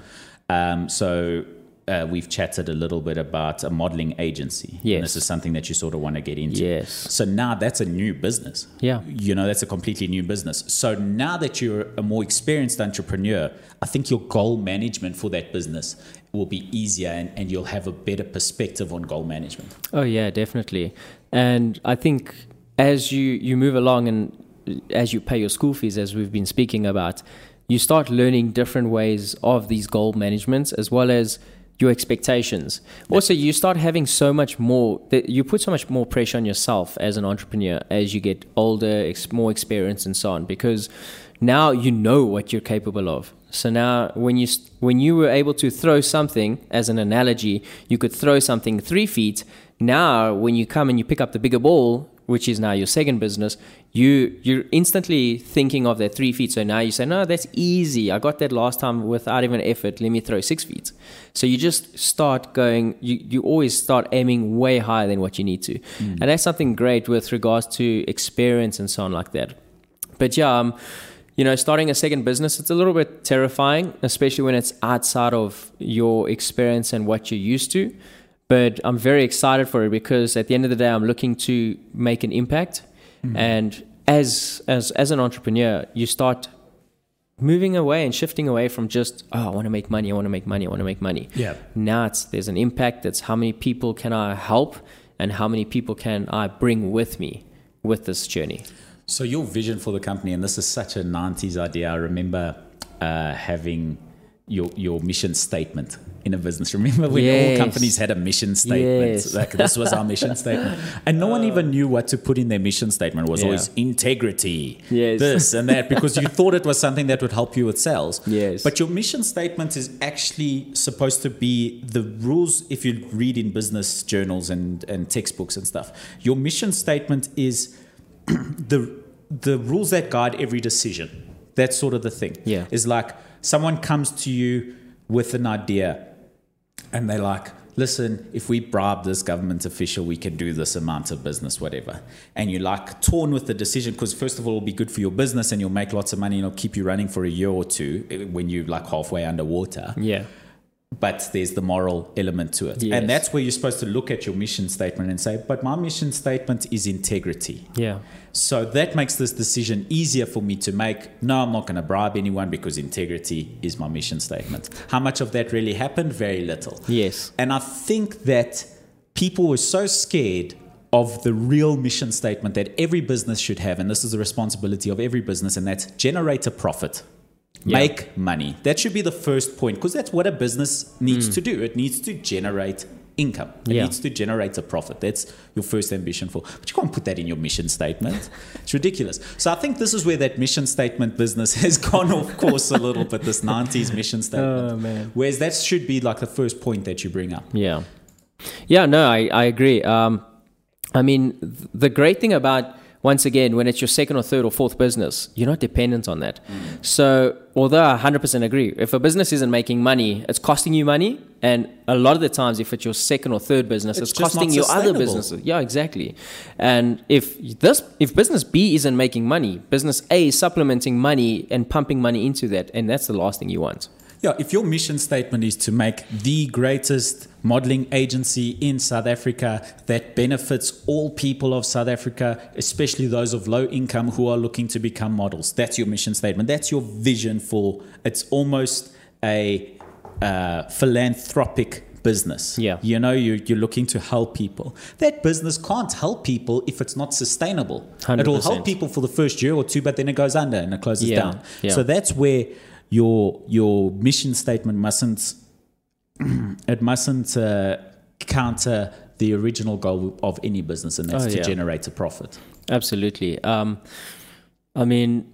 Um, so uh, we've chatted a little bit about a modeling agency. And Yes. this is something that you sort of want to get into. Yes. So now that's a new business. Yeah. You know, that's a completely new business. So now that you're a more experienced entrepreneur, I think your goal management for that business will be easier and, and you'll have a better perspective on goal management. Oh yeah, definitely. And I think as you you move along and as you pay your school fees, as we've been speaking about, you start learning different ways of these goal managements as well as your expectations. Also, you start having so much more. that You put so much more pressure on yourself as an entrepreneur as you get older, ex- more experience, and so on, because now you know what you're capable of. So now, when you when you were able to throw something, as an analogy, you could throw something three feet. Now, when you come and you pick up the bigger ball, which is now your second business, you you're instantly thinking of that three feet. So now you say, no, that's easy. I got that last time without even effort. Let me throw six feet. So you just start going. You you always start aiming way higher than what you need to, and that's something great with regards to experience and so on like that. But yeah, um, you know, starting a second business, it's a little bit terrifying, especially when it's outside of your experience and what you're used to. But I'm very excited for it because at the end of the day, I'm looking to make an impact. Mm-hmm. And as as as an entrepreneur, you start moving away and shifting away from just oh, I want to make money, I want to make money, I want to make money. Yeah. Now it's there's an impact. That's how many people can I help, and how many people can I bring with me with this journey. So your vision for the company, and this is such a 90s idea. I remember uh, having your your mission statement in a business. Remember when all companies had a mission statement? Yes. Like this was our mission statement, and no one even knew what to put in their mission statement. It was Yeah. always integrity, Yes. this and that, because you thought it was something that would help you with sales. Yes. But your mission statement is actually supposed to be the rules. If you read in business journals and and textbooks and stuff, your mission statement is the the rules that guide every decision. That's sort of the thing. Yeah. Is like someone comes to you with an idea and they're like, listen, if we bribe this government official, we can do this amount of business, whatever. And you're like torn with the decision because, first of all, it'll be good for your business and you'll make lots of money and it'll keep you running for a year or two eh, when you're like halfway underwater Yeah. But there's the moral element to it. Yes. And that's where you're supposed to look at your mission statement and say, but my mission statement is integrity. Yeah. So that makes this decision easier for me to make. No, I'm not going to bribe anyone because integrity is my mission statement. How much of that really happened? Very little. Yes. And I think that people were so scared of the real mission statement that every business should have, and this is the responsibility of every business, and that's generate a profit. Yeah. Make money. That should be the first point because that's what a business needs to do. It needs to generate income. It Mm. Yeah. needs to generate a profit. That's your first ambition for. But you can't put that in your mission statement. it's ridiculous. So I think this is where that mission statement business has gone off course a little bit. This '90s mission statement. Oh, man. Whereas that should be like the first point that you bring up. Yeah. Yeah, no, I, I agree. Um, I mean, th- the great thing about, once again, when it's your second or third or fourth business, you're not dependent on that. So, although I 100% agree, if a business isn't making money, it's costing you money. And a lot of the times, if it's your second or third business, It's it's, costing your other businesses. Yeah, exactly. And if this, if business B isn't making money, business A is supplementing money and pumping money into that, and that's the last thing you want. Yeah, if your mission statement is to make the greatest modeling agency in South Africa that benefits all people of South Africa, especially those of low income who are looking to become models, that's your mission statement. That's your vision for it's almost a uh, philanthropic business. Yeah. You know, you're, you're looking to help people. That business can't help people if it's not sustainable. It'll help people for the first year or two, but then it goes under and it closes Yeah, down. yeah. So that's where your your mission statement mustn't it mustn't uh, counter the original goal of any business, and that's Oh, to yeah. generate a profit. Absolutely. Um, I mean,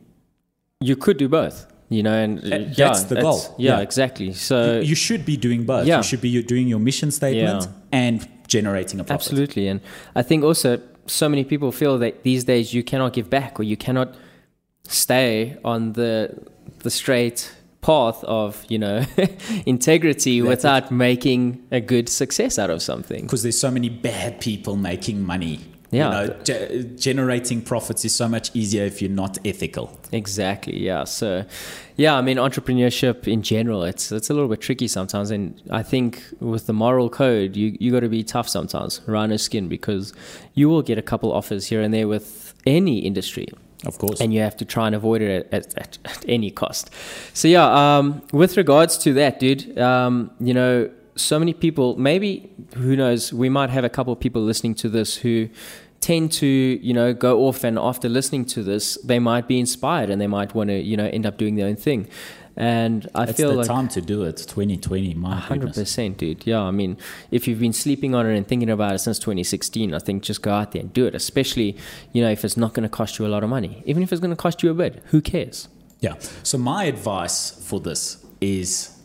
you could do both. You know, and uh, that's yeah, the goal. Yeah, Yeah. exactly. So you should be doing both. Yeah. You should be doing your mission statement Yeah. and generating a profit. Absolutely. And I think also so many people feel that these days you cannot give back or you cannot stay on the the straight path of, you know, integrity That's without making a good success out of something. Because there's so many bad people making money. Yeah. You know, ge- generating profits is so much easier if you're not ethical. Exactly. Yeah. So, yeah, I mean, entrepreneurship in general, it's it's a little bit tricky sometimes, and I think with the moral code, you you got to be tough sometimes, rhino skin, because you will get a couple offers here and there with any industry, Of course. and you have to try and avoid it at, at, at any cost. So yeah, um, with regards to that, dude, um, you know, so many people, maybe who knows, we might have a couple of people listening to this who tend to, you know, go off and after listening to this, they might be inspired and they might want to, you know, end up doing their own thing. And I feel it's feel the like time to do it. 2020, my Hundred goodness. percent, dude. Yeah, I mean, if you've been sleeping on it and thinking about it since 2016, I think just go out there and do it. Especially, you know, if it's not going to cost you a lot of money, even if it's going to cost you a bit, who cares? Yeah. So my advice for this is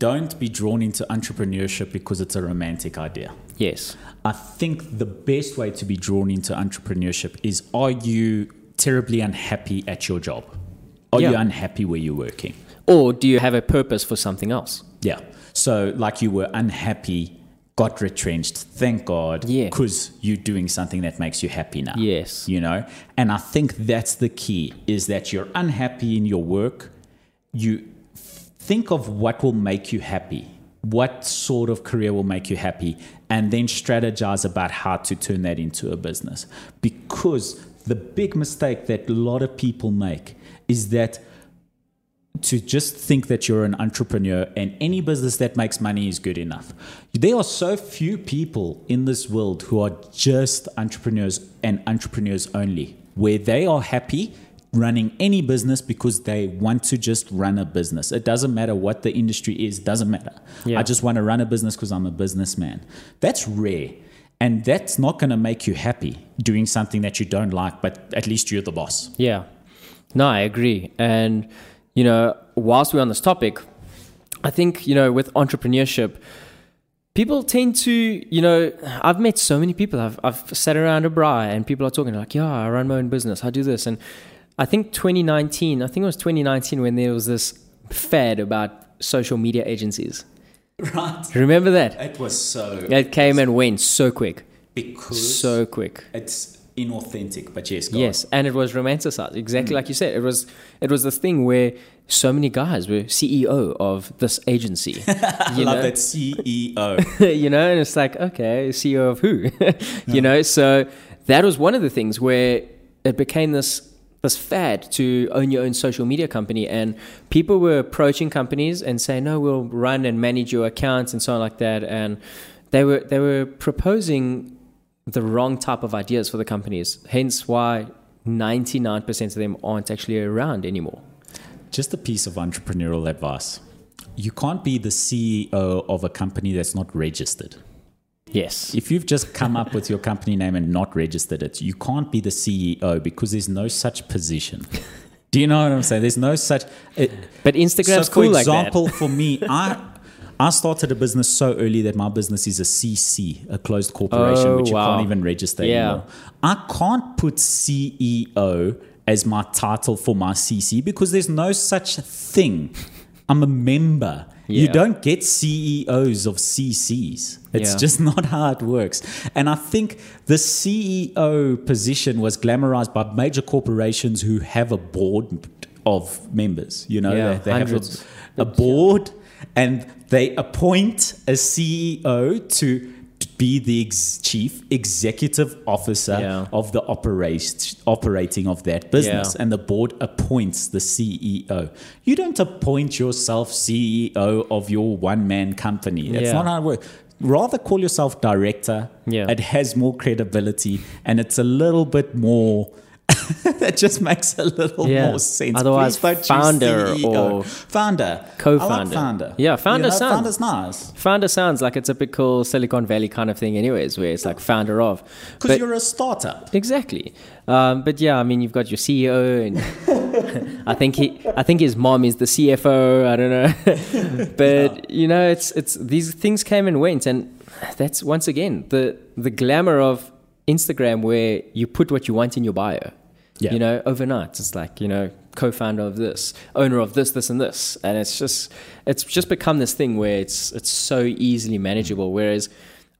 don't be drawn into entrepreneurship because it's a romantic idea. Yes. I think the best way to be drawn into entrepreneurship is are you terribly unhappy at your job? Are you unhappy where you're working? Or do you have a purpose for something else? Yeah. So, like you were unhappy, got retrenched, thank God, Yeah. because you're doing something that makes you happy now. Yes. You know? And I think that's the key is that you're unhappy in your work. You think of what will make you happy. What sort of career will make you happy? And then strategize about how to turn that into a business. Because the big mistake that a lot of people make is that to just think that you're an entrepreneur and any business that makes money is good enough. There are so few people in this world who are just entrepreneurs and entrepreneurs only, where they are happy running any business because they want to just run a business. It doesn't matter what the industry is, doesn't matter. Yeah. I just want to run a business because I'm a businessman. That's rare. And that's not going to make you happy doing something that you don't like, but at least you're the boss. Yeah. No, I agree. And, you know, whilst we're on this topic, I think, you know, with entrepreneurship, people tend to, you know, I've met so many people. I've, I've sat around a braai and people are talking like, yeah, I run my own business. I do this. And I think 2019, I think it was 2019 when there was this fad about social media agencies. Right. Remember that? It was so. It came and went so quick. because So quick. it's inauthentic. But yes, Yes, and it was romanticized, exactly hmm. like you said. It was it was the thing where so many guys were CEO of this agency. You love know? that CEO. you know, and it's like, okay, CEO of who? you know, so that was one of the things where it became this this fad to own your own social media company and people were approaching companies and saying, No, we'll run and manage your accounts and so on like that. And they were they were proposing the wrong type of ideas for the companies. Hence why ninety nine percent of them aren't actually around anymore. Just a piece of entrepreneurial advice. You can't be the CEO of a company that's not registered. Yes. If you've just come up with your company name and not registered it, you can't be the CEO because there's no such position. Do you know what I'm saying? There's no such. It, But Instagram's so cool for like that. example, for me, I I started a business so early that my business is a CC, a closed corporation, Oh, which you wow. can't even register Yeah. anymore. I can't put CEO as my title for my CC because there's no such thing. I'm a member. You don't get CEOs of CCs. It's Yeah. just not how it works. And I think the CEO position was glamorized by major corporations who have a board of members. You know, Yeah, they, they have a, a board and they appoint a CEO to be the ex- chief executive officer Yeah. of the operation operating of that business Yeah. and the board appoints the CEO. You don't appoint yourself CEO of your one man company. That's Yeah. not how it works. Rather call yourself director. Yeah. It has more credibility and it's a little bit more that just makes a little Yeah. more sense. Otherwise, founder CEO. or founder, co-founder. I like founder. Yeah, founder You know, sounds- Founder's nice Founder sounds like a typical Silicon Valley kind of thing, anyways, where it's like founder of. because you're a startup. Exactly. Um, but yeah, I mean, you've got your CEO, and I think he, I think his mom is the CFO. I don't know, but you know, it's it's these things came and went, and that's once again the the glamour of Instagram, where you put what you want in your bio. Yeah. You know, overnight, it's like you know, co-founder of this, owner of this, this, and this, and it's just it's just become this thing where it's it's so easily manageable. Whereas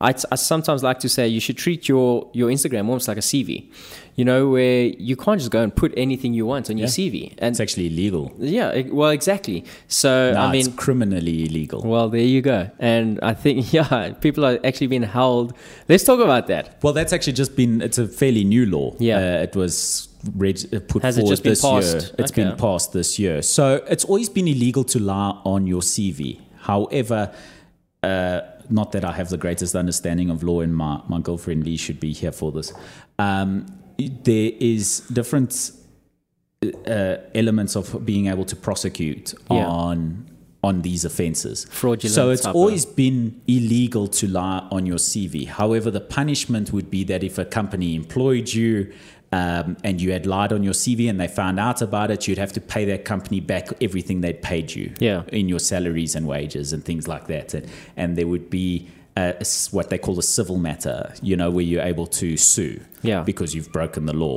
I, I sometimes like to say you should treat your, your Instagram almost like a CV, you know, where you can't just go and put anything you want on your CV. And It's actually illegal. yeah, well, exactly. So, No, I mean, it's criminally illegal. well, there you go. And I think, yeah, people are actually being held. Let's talk about that. Well, that's actually just been, it's a fairly new law. Yeah. Uh, it was reg- uh, put Has it forward just been this year. passed? It's Okay. been passed this year. So it's always been illegal to lie on your CV. However, uh, not that I have the greatest understanding of law, and my, my girlfriend Lee should be here for this. Um, there is different uh, elements of being able to prosecute Yeah. on on these offences. Fraudulent So it's type of- always been illegal to lie on your CV. However, the punishment would be that if a company employed you um, and you had lied on your CV and they found out about it, you'd have to pay that company back everything they'd paid you Yeah. in your salaries and wages and things like that. And, and there would be a, what they call a civil matter, you know, where you're able to sue Yeah. because you've broken the law.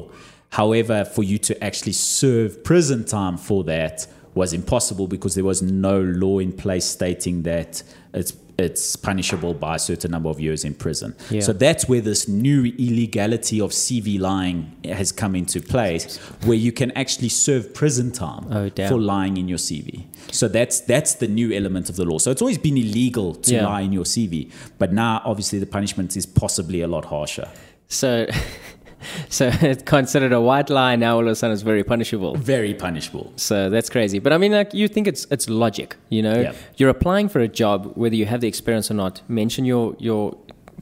However, for you to actually serve prison time for that was impossible because there was no law in place stating that it's it's punishable by a certain number of years in prison. Yeah. So that's where this new illegality of CV lying has come into place, where you can actually serve prison time Oh, for lying in your CV. So that's that's the new element of the law. So it's always been illegal to Yeah. lie in your CV, but now obviously the punishment is possibly a lot harsher. So, so it's considered a white lie now all of a sudden it's very punishable. Very punishable. So that's crazy. But I mean, like, you think it's it's logic, you know? Yeah. You're applying for a job, whether you have the experience or not. Mention your your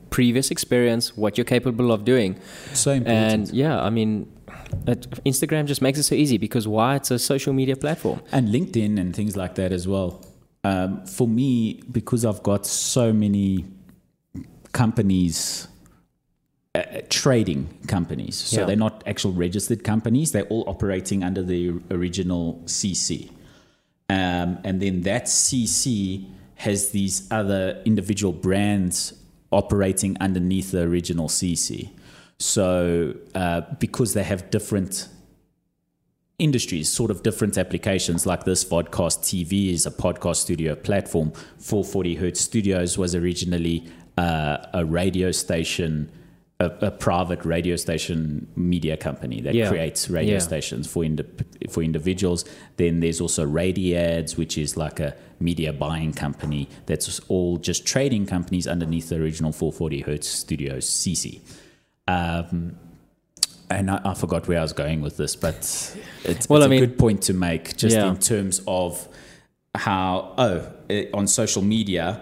previous experience, what you're capable of doing, So important. and yeah, I mean, it, Instagram just makes it so easy because why? It's a social media platform. and LinkedIn and things like that as well. Um, for me, because I've got so many companies, uh, trading companies, so Yeah. they're not actual registered companies, they're all operating under the original CC. Um, and then that CC has these other individual brands operating underneath the original CC. So, uh, because they have different industries, sort of different applications like this. Vodcast TV is a podcast studio platform. 440 Hertz Studios was originally uh, a radio station, a, a private radio station media company that Yeah. creates radio Yeah. stations for indi- for individuals. Then there's also Radiads, which is like a media buying company that's all just trading companies underneath the original 440 Hertz Studios CC. Um, and I, I forgot where I was going with this, but it's, Well, it's I a mean- good point to make just Yeah. in terms of how, oh, eh, on social media,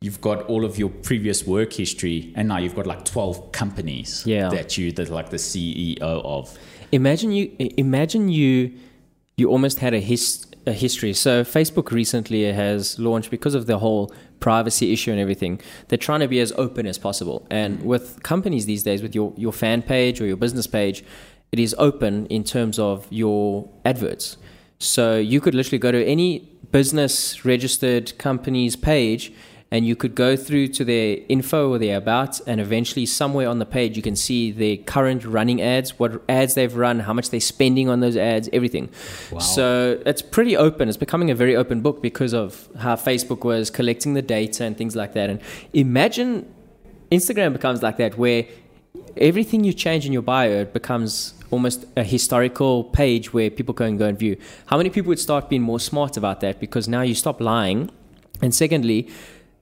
you've got all of your previous work history, and now you've got like 12 companies Yeah. that you, that like the CEO of. Imagine you imagine you you almost had a his a history. So Facebook recently has launched because of the whole privacy issue and everything. They're trying to be as open as possible. And mm. with companies these days, with your your fan page or your business page, it is open in terms of your adverts. So you could literally go to any business registered company's page and you could go through to their info or their about and eventually somewhere on the page you can see their current running ads what ads they've run how much they're spending on those ads everything. So it's pretty open. It's becoming a very open book because of how facebook was collecting the data and things like that. And imagine instagram becomes like that where everything you change in your bio it becomes almost a historical page where people can go and view. How many people would start being more smart about that? Because now you stop lying. And secondly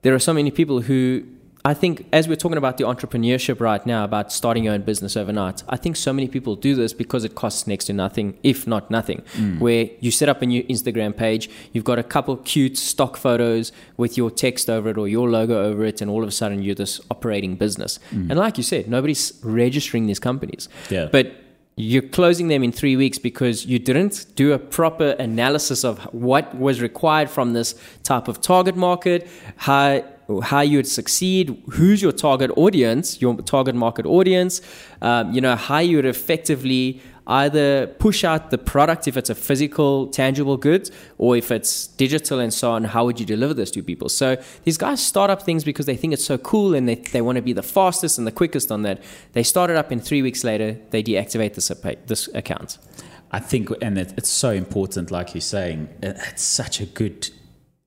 there are so many people who I think as we're talking about the entrepreneurship right now about starting your own business overnight, I think so many people do this because it costs next to nothing, if not nothing. Mm. Where you set up a new Instagram page, you've got a couple cute stock photos with your text over it or your logo over it, and all of a sudden you're this operating business. Mm. And like you said, nobody's registering these companies. Yeah. But you're closing them in three weeks because you didn't do a proper analysis of what was required from this type of target market, how how you would succeed, who's your target audience, your target market audience, um, you know, how you would effectively either push out the product if it's a physical, tangible goods, or if it's digital and so on, how would you deliver this to people? So these guys start up things because they think it's so cool and they, they want to be the fastest and the quickest on that. They start it up and three weeks later, they deactivate this, this account. I think, and it, it's so important, like you're saying, it's such a good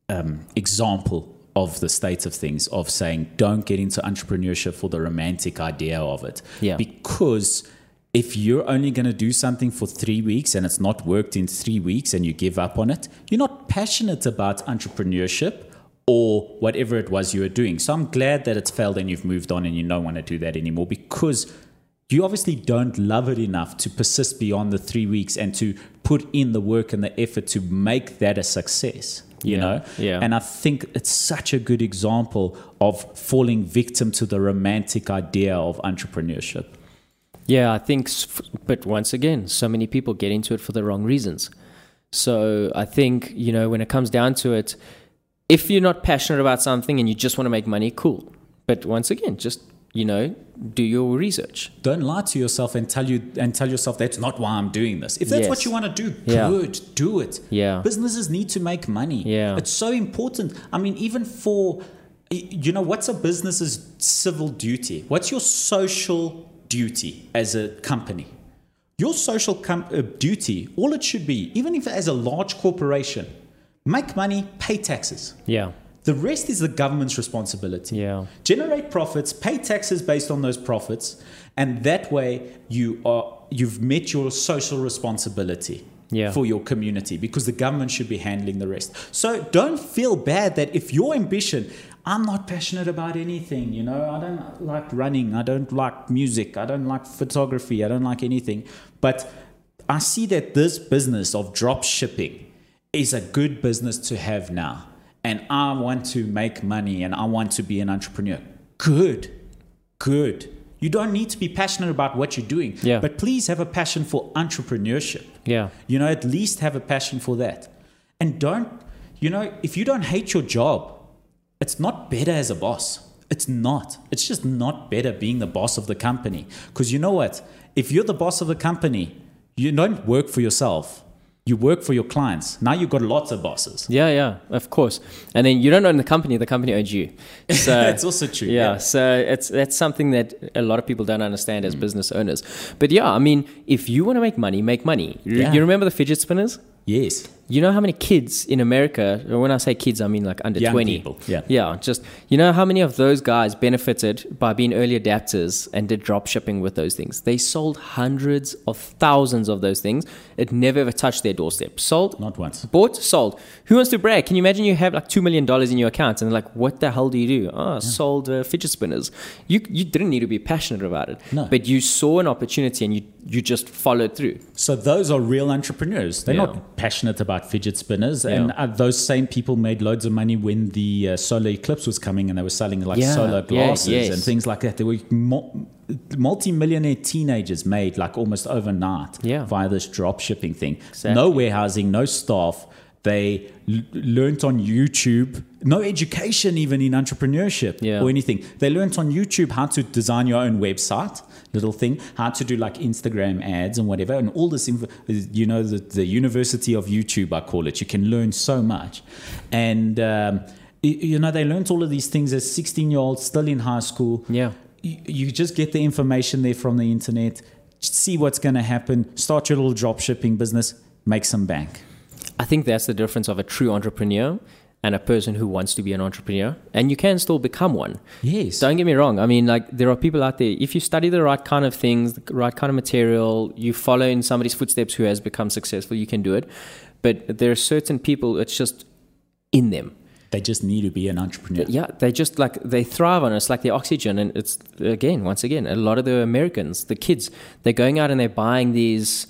um, example of the state of things of saying don't get into entrepreneurship for the romantic idea of it. Yeah. Because if you're only going to do something for three weeks and it's not worked in three weeks and you give up on it, you're not passionate about entrepreneurship or whatever it was you were doing. So I'm glad that it's failed and you've moved on and you don't want to do that anymore because you obviously don't love it enough to persist beyond the three weeks and to put in the work and the effort to make that a success. You Yeah, know? yeah. And I think it's such a good example of falling victim to the romantic idea of entrepreneurship. Yeah, I think, but once again, so many people get into it for the wrong reasons. So I think, you know, when it comes down to it, if you're not passionate about something and you just want to make money, cool. But once again, just, you know, do your research. don't lie to yourself and tell you and tell yourself that's not why I'm doing this. If that's Yes. what you want to do, Yeah. good, do it. Yeah. Businesses need to make money. Yeah. It's so important. I mean, even for you know, what's a business's civil duty? What's your social duty as a company? Your social com- uh, duty, all it should be, even if as a large corporation, make money, pay taxes. Yeah. The rest is the government's responsibility. Yeah. Generate profits, pay taxes based on those profits, and that way you are you've met your social responsibility Yeah. for your community because the government should be handling the rest. So don't feel bad that if your ambition, I'm not passionate about anything, you know, I don't like running, I don't like music, I don't like photography, I don't like anything, but I see that this business of drop shipping is a good business to have now. And I want to make money and I want to be an entrepreneur. Good. Good. You don't need to be passionate about what you're doing. Yeah. But please have a passion for entrepreneurship. Yeah. You know, at least have a passion for that. And don't, you know, if you don't hate your job, it's not better as a boss. It's not. It's just not better being the boss of the company. Because you know what? If you're the boss of the company, you don't work for yourself. You work for your clients. Now you've got lots of bosses. Yeah, yeah, of course. And then you don't own the company; the company owns you. So That's also true. Yeah, so it's that's something that a lot of people don't understand Mm. as business owners. But yeah, I mean, if you want to make money, make money. Yeah. You remember the fidget spinners? Yes. You know how many kids in America, or when I say kids, I mean like under Young 20. people, yeah. Yeah, just, you know how many of those guys benefited by being early adapters and did drop shipping with those things? They sold hundreds of thousands of those things. It never ever touched their doorstep. Sold, Not once. bought, sold. Who wants to brag? Can you imagine you have like $2 million in your account and like, what the hell do you do? Oh, sold uh, fidget spinners. You, you didn't need to be passionate about it. No. But you saw an opportunity and you, you just followed through. So those are real entrepreneurs. They're Yeah. not passionate about fidget spinners, and uh, those same people made loads of money when the uh, solar eclipse was coming, and they were selling like Yeah, solar yeah, glasses yes. and things like that. They were mul- multi-millionaire teenagers made like almost overnight Yeah. via this drop shipping thing. Exactly. No warehousing, no staff. They l- learnt on YouTube, no education even in entrepreneurship Yeah. or anything. They learnt on YouTube how to design your own website, little thing, how to do like Instagram ads and whatever, and all this. Info, you know, the, the University of YouTube, I call it. You can learn so much, and um, you know they learnt all of these things as sixteen year olds still in high school. Yeah. You, you just get the information there from the internet, see what's going to happen, start your little drop shipping business, make some bank. I think that's the difference of a true entrepreneur and a person who wants to be an entrepreneur. And you can still become one. Yes. Don't get me wrong. I mean, like, there are people out there, if you study the right kind of things, the right kind of material, you follow in somebody's footsteps who has become successful, you can do it. But there are certain people, it's just in them. They just need to be an entrepreneur. Yeah, they just like they thrive on it. It's like the oxygen, and it's again, once again, a lot of the Americans, the kids, they're going out and they're buying these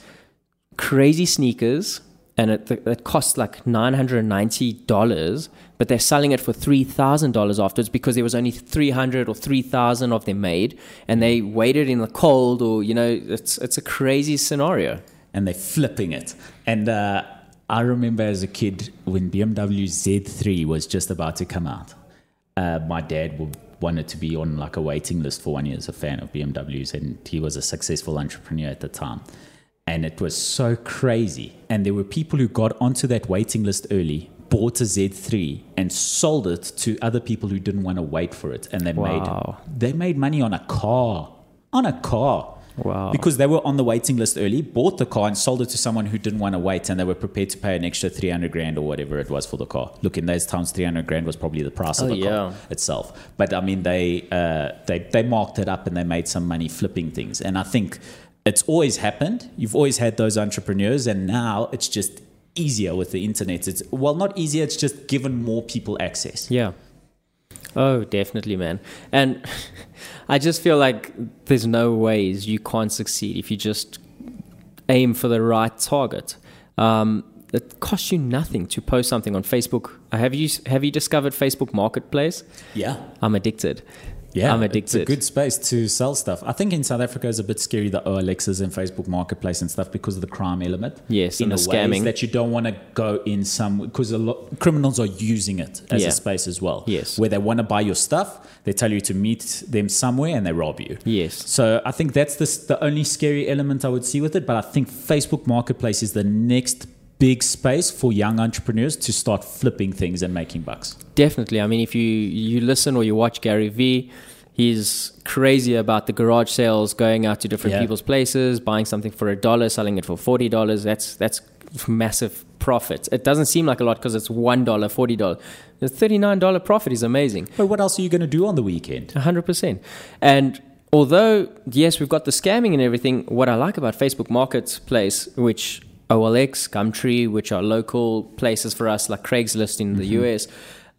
crazy sneakers, and it, it costs like $990, but they're selling it for $3,000 afterwards because there was only 300 or 3,000 of them made, and they waited in the cold, or, you know, it's, it's a crazy scenario. and they're flipping it. And uh, I remember as a kid when BMW Z3 was just about to come out, uh, my dad w- wanted to be on like a waiting list for one year as a fan of BMWs, and he was a successful entrepreneur at the time. And it was so crazy. And there were people who got onto that waiting list early, bought a Z3, and sold it to other people who didn't want to wait for it. And they Wow. made they made money on a car, on a car. Wow. Because they were on the waiting list early, bought the car and sold it to someone who didn't want to wait and they were prepared to pay an extra 300 grand or whatever it was for the car. Look, in those times, 300 grand was probably the price of Oh, the yeah. car itself. But I mean, they, uh, they, they marked it up and they made some money flipping things. And I think it's always happened. You've always had those entrepreneurs, and now it's just easier with the internet. It's well, not easier. It's just given more people access. Yeah. Oh, definitely, man. And I just feel like there's no ways you can't succeed if you just aim for the right target. Um, it costs you nothing to post something on Facebook. Have you have you discovered Facebook Marketplace? Yeah. I'm addicted. Yeah, I'm It's a good space to sell stuff. I think in South Africa it's a bit scary the OLXs and Facebook Marketplace and stuff because of the crime element. Yes, in and the ways scamming. that you don't want to go in some because a lot criminals are using it as Yeah. a space as well. Yes. where they want to buy your stuff, they tell you to meet them somewhere and they rob you. Yes. So I think that's the the only scary element I would see with it. But I think Facebook Marketplace is the next big space for young entrepreneurs to start flipping things and making bucks. Definitely. I mean, if you you listen or you watch Gary Vee, he's crazy about the garage sales, going out to different Yeah. people's places, buying something for a dollar, selling it for forty dollars. That's that's massive profit. It doesn't seem like a lot because it's one dollar, forty dollars. The thirty nine dollar profit is amazing. But what else are you going to do on the weekend? hundred percent. And although yes, we've got the scamming and everything, what I like about Facebook Marketplace, which OLX, Gumtree, which are local places for us like Craigslist in the US,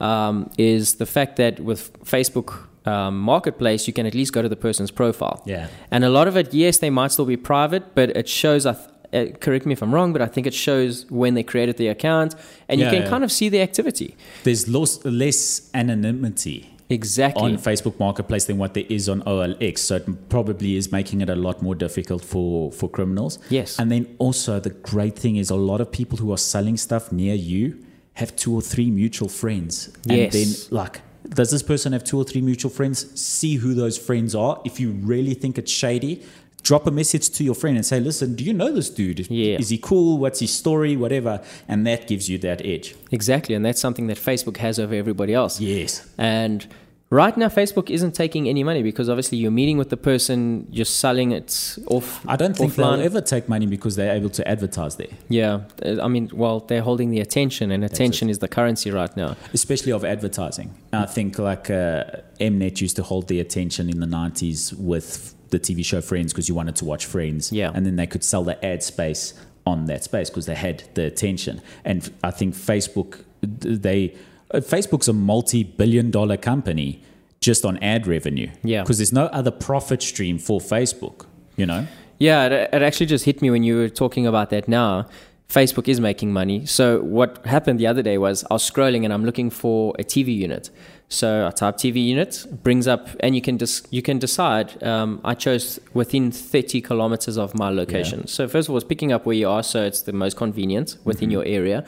um, is the fact that with Facebook um, Marketplace, you can at least go to the person's profile. Yeah. And a lot of it, yes, they might still be private, but it shows. I th- uh, correct me if I'm wrong, but I think it shows when they created the account, and Yeah, you can yeah. kind of see the activity. There's less, less anonymity Exactly. on Facebook Marketplace than what there is on OLX. So it probably is making it a lot more difficult for, for criminals. Yes. And then also the great thing is a lot of people who are selling stuff near you have two or three mutual friends. Yes. And then like does this person have two or three mutual friends? See who those friends are. If you really think it's shady, drop a message to your friend and say, listen, do you know this dude? Yeah. Is he cool? What's his story? Whatever. And that gives you that edge. Exactly, and that's something that Facebook has over everybody else. Yes. And right now, Facebook isn't taking any money because obviously you're meeting with the person, you're selling it off. I don't think offline. they'll ever take money because they're able to advertise there, Yeah, uh, I mean, well, they're holding the attention, and attention is the currency right now. especially of advertising. I think like uh, Mnet used to hold the attention in the 90s with the TV show Friends because you wanted to watch Friends. Yeah. And then they could sell the ad space on that space because they had the attention. And I think Facebook, they, Facebook's a multi billion dollar company just on ad revenue. Yeah. Because there's no other profit stream for Facebook, you know? Yeah, it, it actually just hit me when you were talking about that now. Facebook is making money. So what happened the other day was I was scrolling and I'm looking for a TV unit. So I type TV unit, brings up, and you can dis- you can decide. Um, I chose within 30 kilometers of my location. So first of all, it's picking up where you are, so it's the most convenient within your area.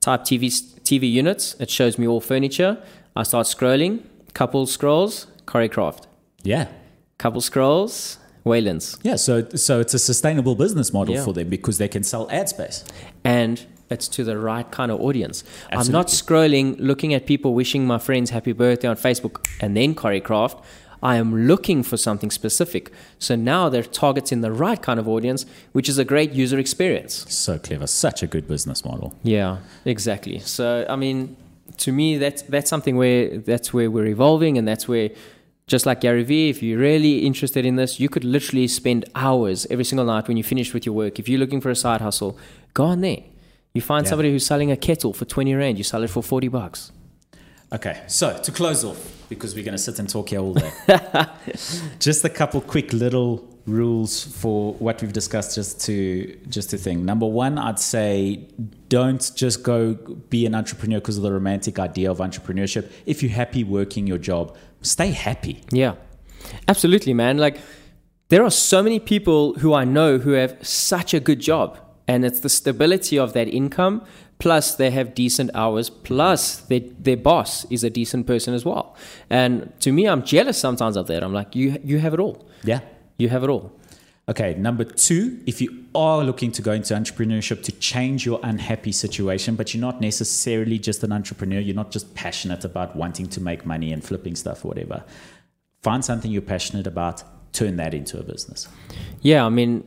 Type TV TV units. It shows me all furniture. I start scrolling. Couple scrolls. Coricraft. Yeah. Couple scrolls. Weylandts. Yeah. So, so it's a sustainable business model Yeah. for them because they can sell ad space. and it's to the right kind of audience. I'm not scrolling, looking at people wishing my friends happy birthday on Facebook and then Coricraft. I am looking for something specific. So now they're targeting the right kind of audience, which is a great user experience. So clever. Such a good business model. Yeah, exactly. So I mean, to me, that's that's something where that's where we're evolving, and that's where, just like Gary Vee, if you're really interested in this, you could literally spend hours every single night when you finish with your work. If you're looking for a side hustle, go on there. You find Yeah. somebody who's selling a kettle for twenty rand, you sell it for forty bucks. Okay, so to close off, because we're going to sit and talk here all day, just a couple quick little rules for what we've discussed just to just to think. Number one, I'd say don't just go be an entrepreneur because of the romantic idea of entrepreneurship. If you're happy working your job, stay happy. Yeah, absolutely, man. Like, there are so many people who I know who have such a good job, and it's the stability of that income. Plus, they have decent hours. Plus, their, their boss is a decent person as well. And to me, I'm jealous sometimes of that. I'm like, you, you have it all. Yeah. You have it all. Okay, number two, if you are looking to go into entrepreneurship to change your unhappy situation, but you're not necessarily just an entrepreneur, you're not just passionate about wanting to make money and flipping stuff or whatever, find something you're passionate about, turn that into a business. Yeah, I mean,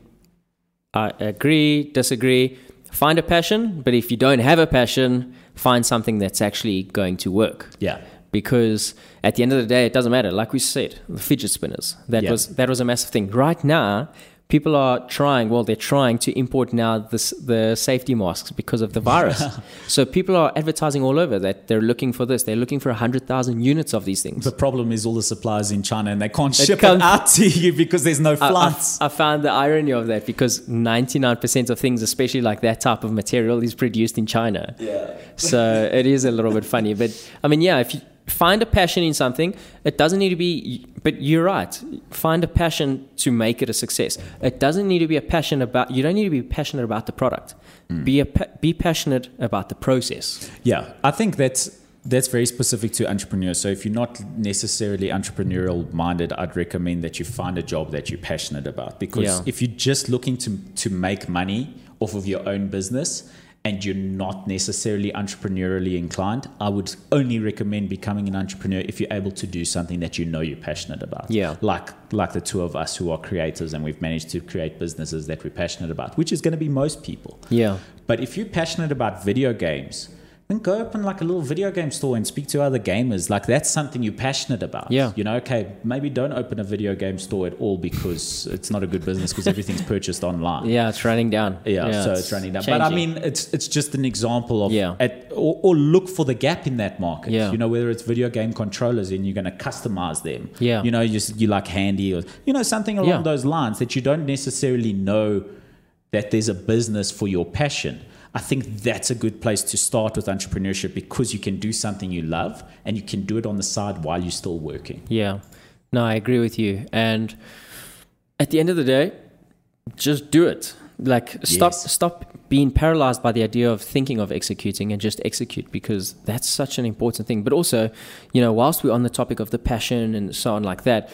I agree, disagree. Find a passion, but if you don't have a passion, find something that's actually going to work. Yeah. Because at the end of the day, it doesn't matter. Like we said, the fidget spinners. That Yeah. was that was a massive thing. Right now, people are trying. Well, they're trying to import now this, the safety masks because of the virus. so people are advertising all over that they're looking for this. They're looking for hundred thousand units of these things. The problem is all the suppliers in China and they can't It ship it can't- out to you because there's no I- I- flights. I, found the irony of that because 99% of things, especially like that type of material, is produced in China. yeah. So it is a little bit funny. But I mean, yeah, if you find a passion in something, it doesn't need to be, but you're right. Find a passion to make it a success. It doesn't need to be a passion about, you don't need to be passionate about the product. Hmm. Be, a, be passionate about the process. Yeah, I think that's that's very specific to entrepreneurs. So if you're not necessarily entrepreneurial minded, I'd recommend that you find a job that you're passionate about. Because Yeah. if you're just looking to to make money off of your own business and you're not necessarily entrepreneurially inclined, I would only recommend becoming an entrepreneur if you're able to do something that you know you're passionate about. Yeah. Like like the two of us who are creators and we've managed to create businesses that we're passionate about, which is going to be most people. Yeah. But if you're passionate about video games, then go open like a little video game store and speak to other gamers. Like that's something you're passionate about. Yeah. You know, okay, maybe don't open a video game store at all because it's not a good business because everything's purchased online. Yeah, it's running down. Yeah, so it's, running down. But I mean, it's it's just an example of Yeah. at, or, or look for the gap in that market. Yeah. You know, whether it's video game controllers and you're going to customize them. Yeah. You know, you just you like handy or you know something along Yeah. those lines that you don't necessarily know that there's a business for your passion. I think that's a good place to start with entrepreneurship because you can do something you love and you can do it on the side while you're still working. Yeah. No, I agree with you. And at the end of the day, just do it. Like stop Yes. stop being paralyzed by the idea of thinking of executing and just execute because that's such an important thing. But also, you know, whilst we're on the topic of the passion and so on like that,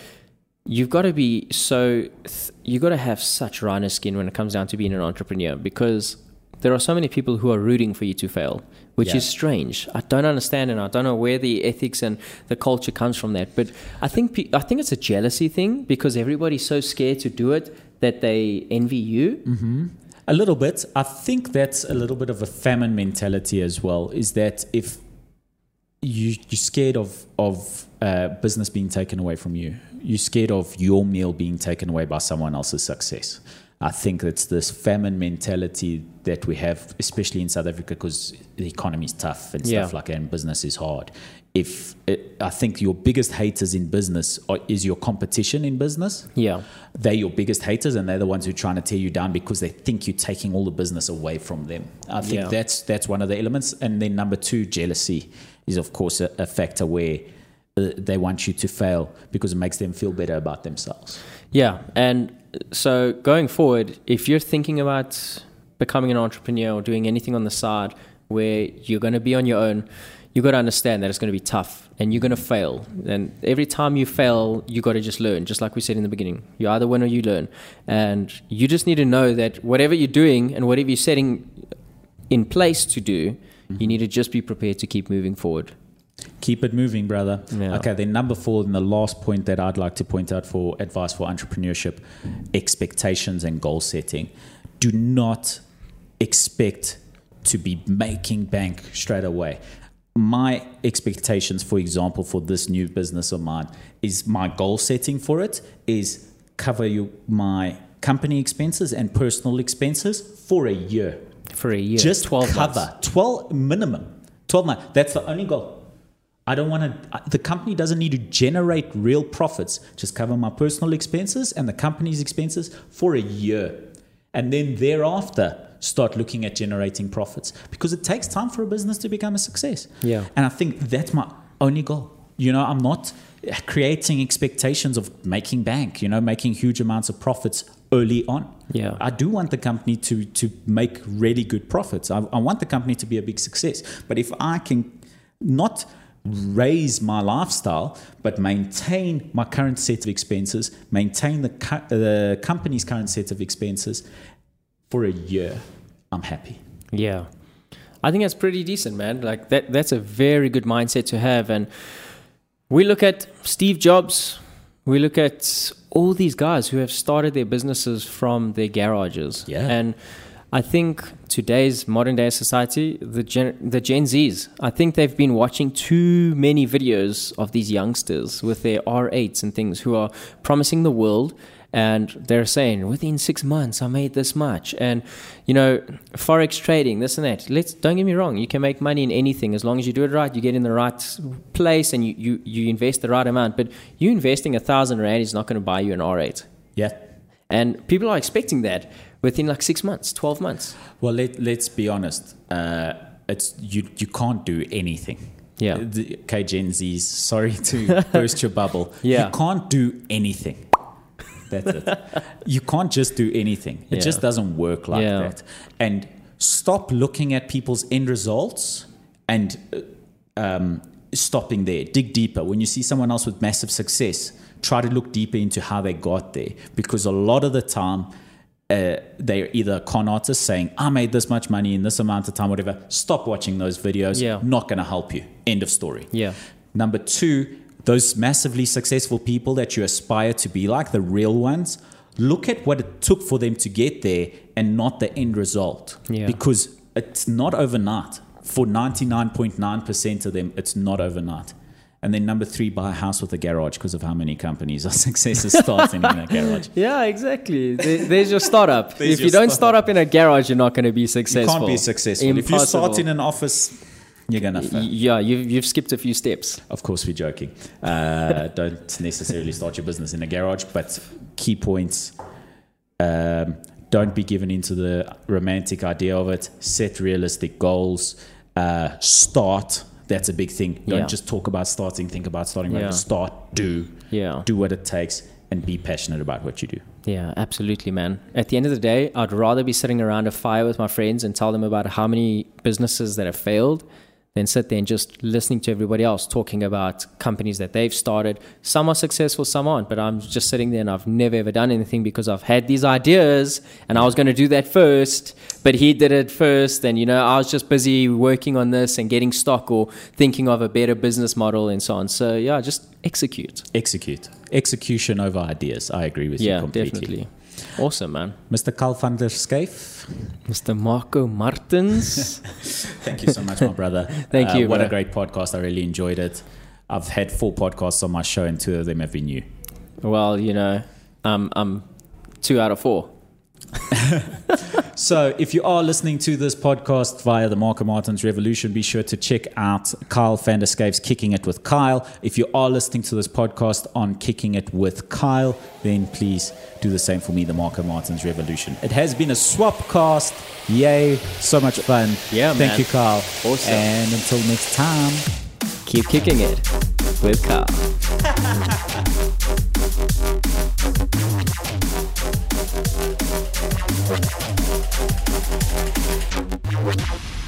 you've got to be so th- you've got to have such rhino skin when it comes down to being an entrepreneur because there are so many people who are rooting for you to fail which Yeah. is strange i don't understand and i don't know where the ethics and the culture comes from that but i think pe- i think it's a jealousy thing because everybody's so scared to do it that they envy you A little bit. I think that's a little bit of a famine mentality as well. Is that if you you're scared of of uh, business being taken away from you, you're scared of your meal being taken away by someone else's success. I think it's this famine mentality that we have, especially in South Africa, because the economy is tough and Yeah. stuff like that, and business is hard. If it, I think your biggest haters in business are, is your competition in business yeah they're your biggest haters and they're the ones who are trying to tear you down because they think you're taking all the business away from them. I think Yeah. that's that's one of the elements. And then number two, jealousy is of course a, a factor where uh, they want you to fail because it makes them feel better about themselves. Yeah, and so going forward, if you're thinking about becoming an entrepreneur or doing anything on the side where you're going to be on your own, you've got to understand that it's going to be tough and you're going to fail. And every time you fail, you've got to just learn, just like we said in the beginning. You either win or you learn, and you just need to know that whatever you're doing and whatever you're setting in place to do, mm-hmm. you need to just be prepared to keep moving forward. Keep it moving, brother. Yeah. Okay, then number four, and the last point that I'd like to point out for advice for entrepreneurship expectations and goal setting. Do not expect to be making bank straight away. My expectations, for example, for this new business of mine, is my goal setting for it is cover you my company expenses and personal expenses for a year For a year, just 12 cover months. 12 minimum 12 months that's the only goal I don't want to, the company doesn't need to generate real profits. Just cover my personal expenses and the company's expenses for a year. And then thereafter, start looking at generating profits because it takes time for a business to become a success. Yeah. And I think that's my only goal. You know, I'm not creating expectations of making bank, you know, making huge amounts of profits early on. Yeah. I do want the company to to make really good profits. I, I want the company to be a big success. But if I can not raise my lifestyle, but maintain my current set of expenses, maintain the, co- uh, the company's current set of expenses for a year, I'm happy. Yeah. I think that's pretty decent, man. Like that that's a very good mindset to have and we look at Steve Jobs, we look at all these guys who have started their businesses from their garages. Yeah. And I think today's modern day society, the Gen, the Gen Zs, I think they've been watching too many videos of these youngsters with their R8s and things who are promising the world and they're saying within six months I made this much, and you know forex trading, this and that. Let's don't get me wrong, you can make money in anything as long as you do it right. You get in the right place and you you, you invest the right amount. But you investing a thousand rand is not going to buy you an R8. Yeah. And people are expecting that within like six months, twelve months. Well, let, let's be honest. Uh, it's you. You can't do anything. Yeah. The, okay, Gen Zs. Sorry to burst your bubble. Yeah. You can't do anything. That's it. you can't just do anything. It Yeah. just doesn't work like Yeah. that. And stop looking at people's end results and uh, um, stopping there. Dig deeper. When you see someone else with massive success, try to look deeper into how they got there. Because a lot of the time, uh, they're either con artists saying, I made this much money in this amount of time, whatever. Stop watching those videos. Yeah. Not going to help you. End of story. Yeah. Number two, those massively successful people that you aspire to be like, the real ones, look at what it took for them to get there and not the end result. Yeah. Because it's not overnight. For 99.9% of them, it's not overnight. And then number three, buy a house with a garage because of how many companies are successes starting in a garage. Yeah, exactly. There- There's your startup. There's if your you don't start up in a garage, you're not going to be successful. You can't be successful. If you start in an office, you're going to fail. yeah, you've, you've skipped a few steps. Of course, we're joking. Uh, don't necessarily start your business in a garage, but key points. Um, don't be given into the romantic idea of it. Set realistic goals. Uh, start. That's a big thing. Don't Yeah. just talk about starting. Think about starting. Yeah. Start. Do. Yeah. Do what it takes, and be passionate about what you do. Yeah, absolutely, man. At the end of the day, I'd rather be sitting around a fire with my friends and tell them about how many businesses that have failed than sit there and just listening to everybody else talking about companies that they've started. Some are successful, some aren't, but I'm just sitting there and I've never ever done anything because I've had these ideas and I was going to do that first, but he did it first. And, you know, I was just busy working on this and getting stock or thinking of a better business model and so on. So, yeah, just execute. Execute. Execution over ideas. I agree with you Yeah, completely. definitely. Awesome, man. Mr. Kyle van der Schyff, Mr. Marco Martins. Thank you so much, my brother. Thank Uh, you, What a great podcast. I really enjoyed it. I've had four podcasts on my show, and two of them have been you. well, you know, um, I'm two out of four. So, if you are listening to this podcast via the Marco Martins Revolution, be sure to check out Kyle van der Schyff's Kicking It with Kyle. If you are listening to this podcast on Kicking It with Kyle, then please do the same for me, the Marco Martins Revolution. It has been a swap cast. Yay. So much fun. Yeah, Thank man. you, Kyle. Awesome. And until next time. Keep kicking it with Kyle. Thank you.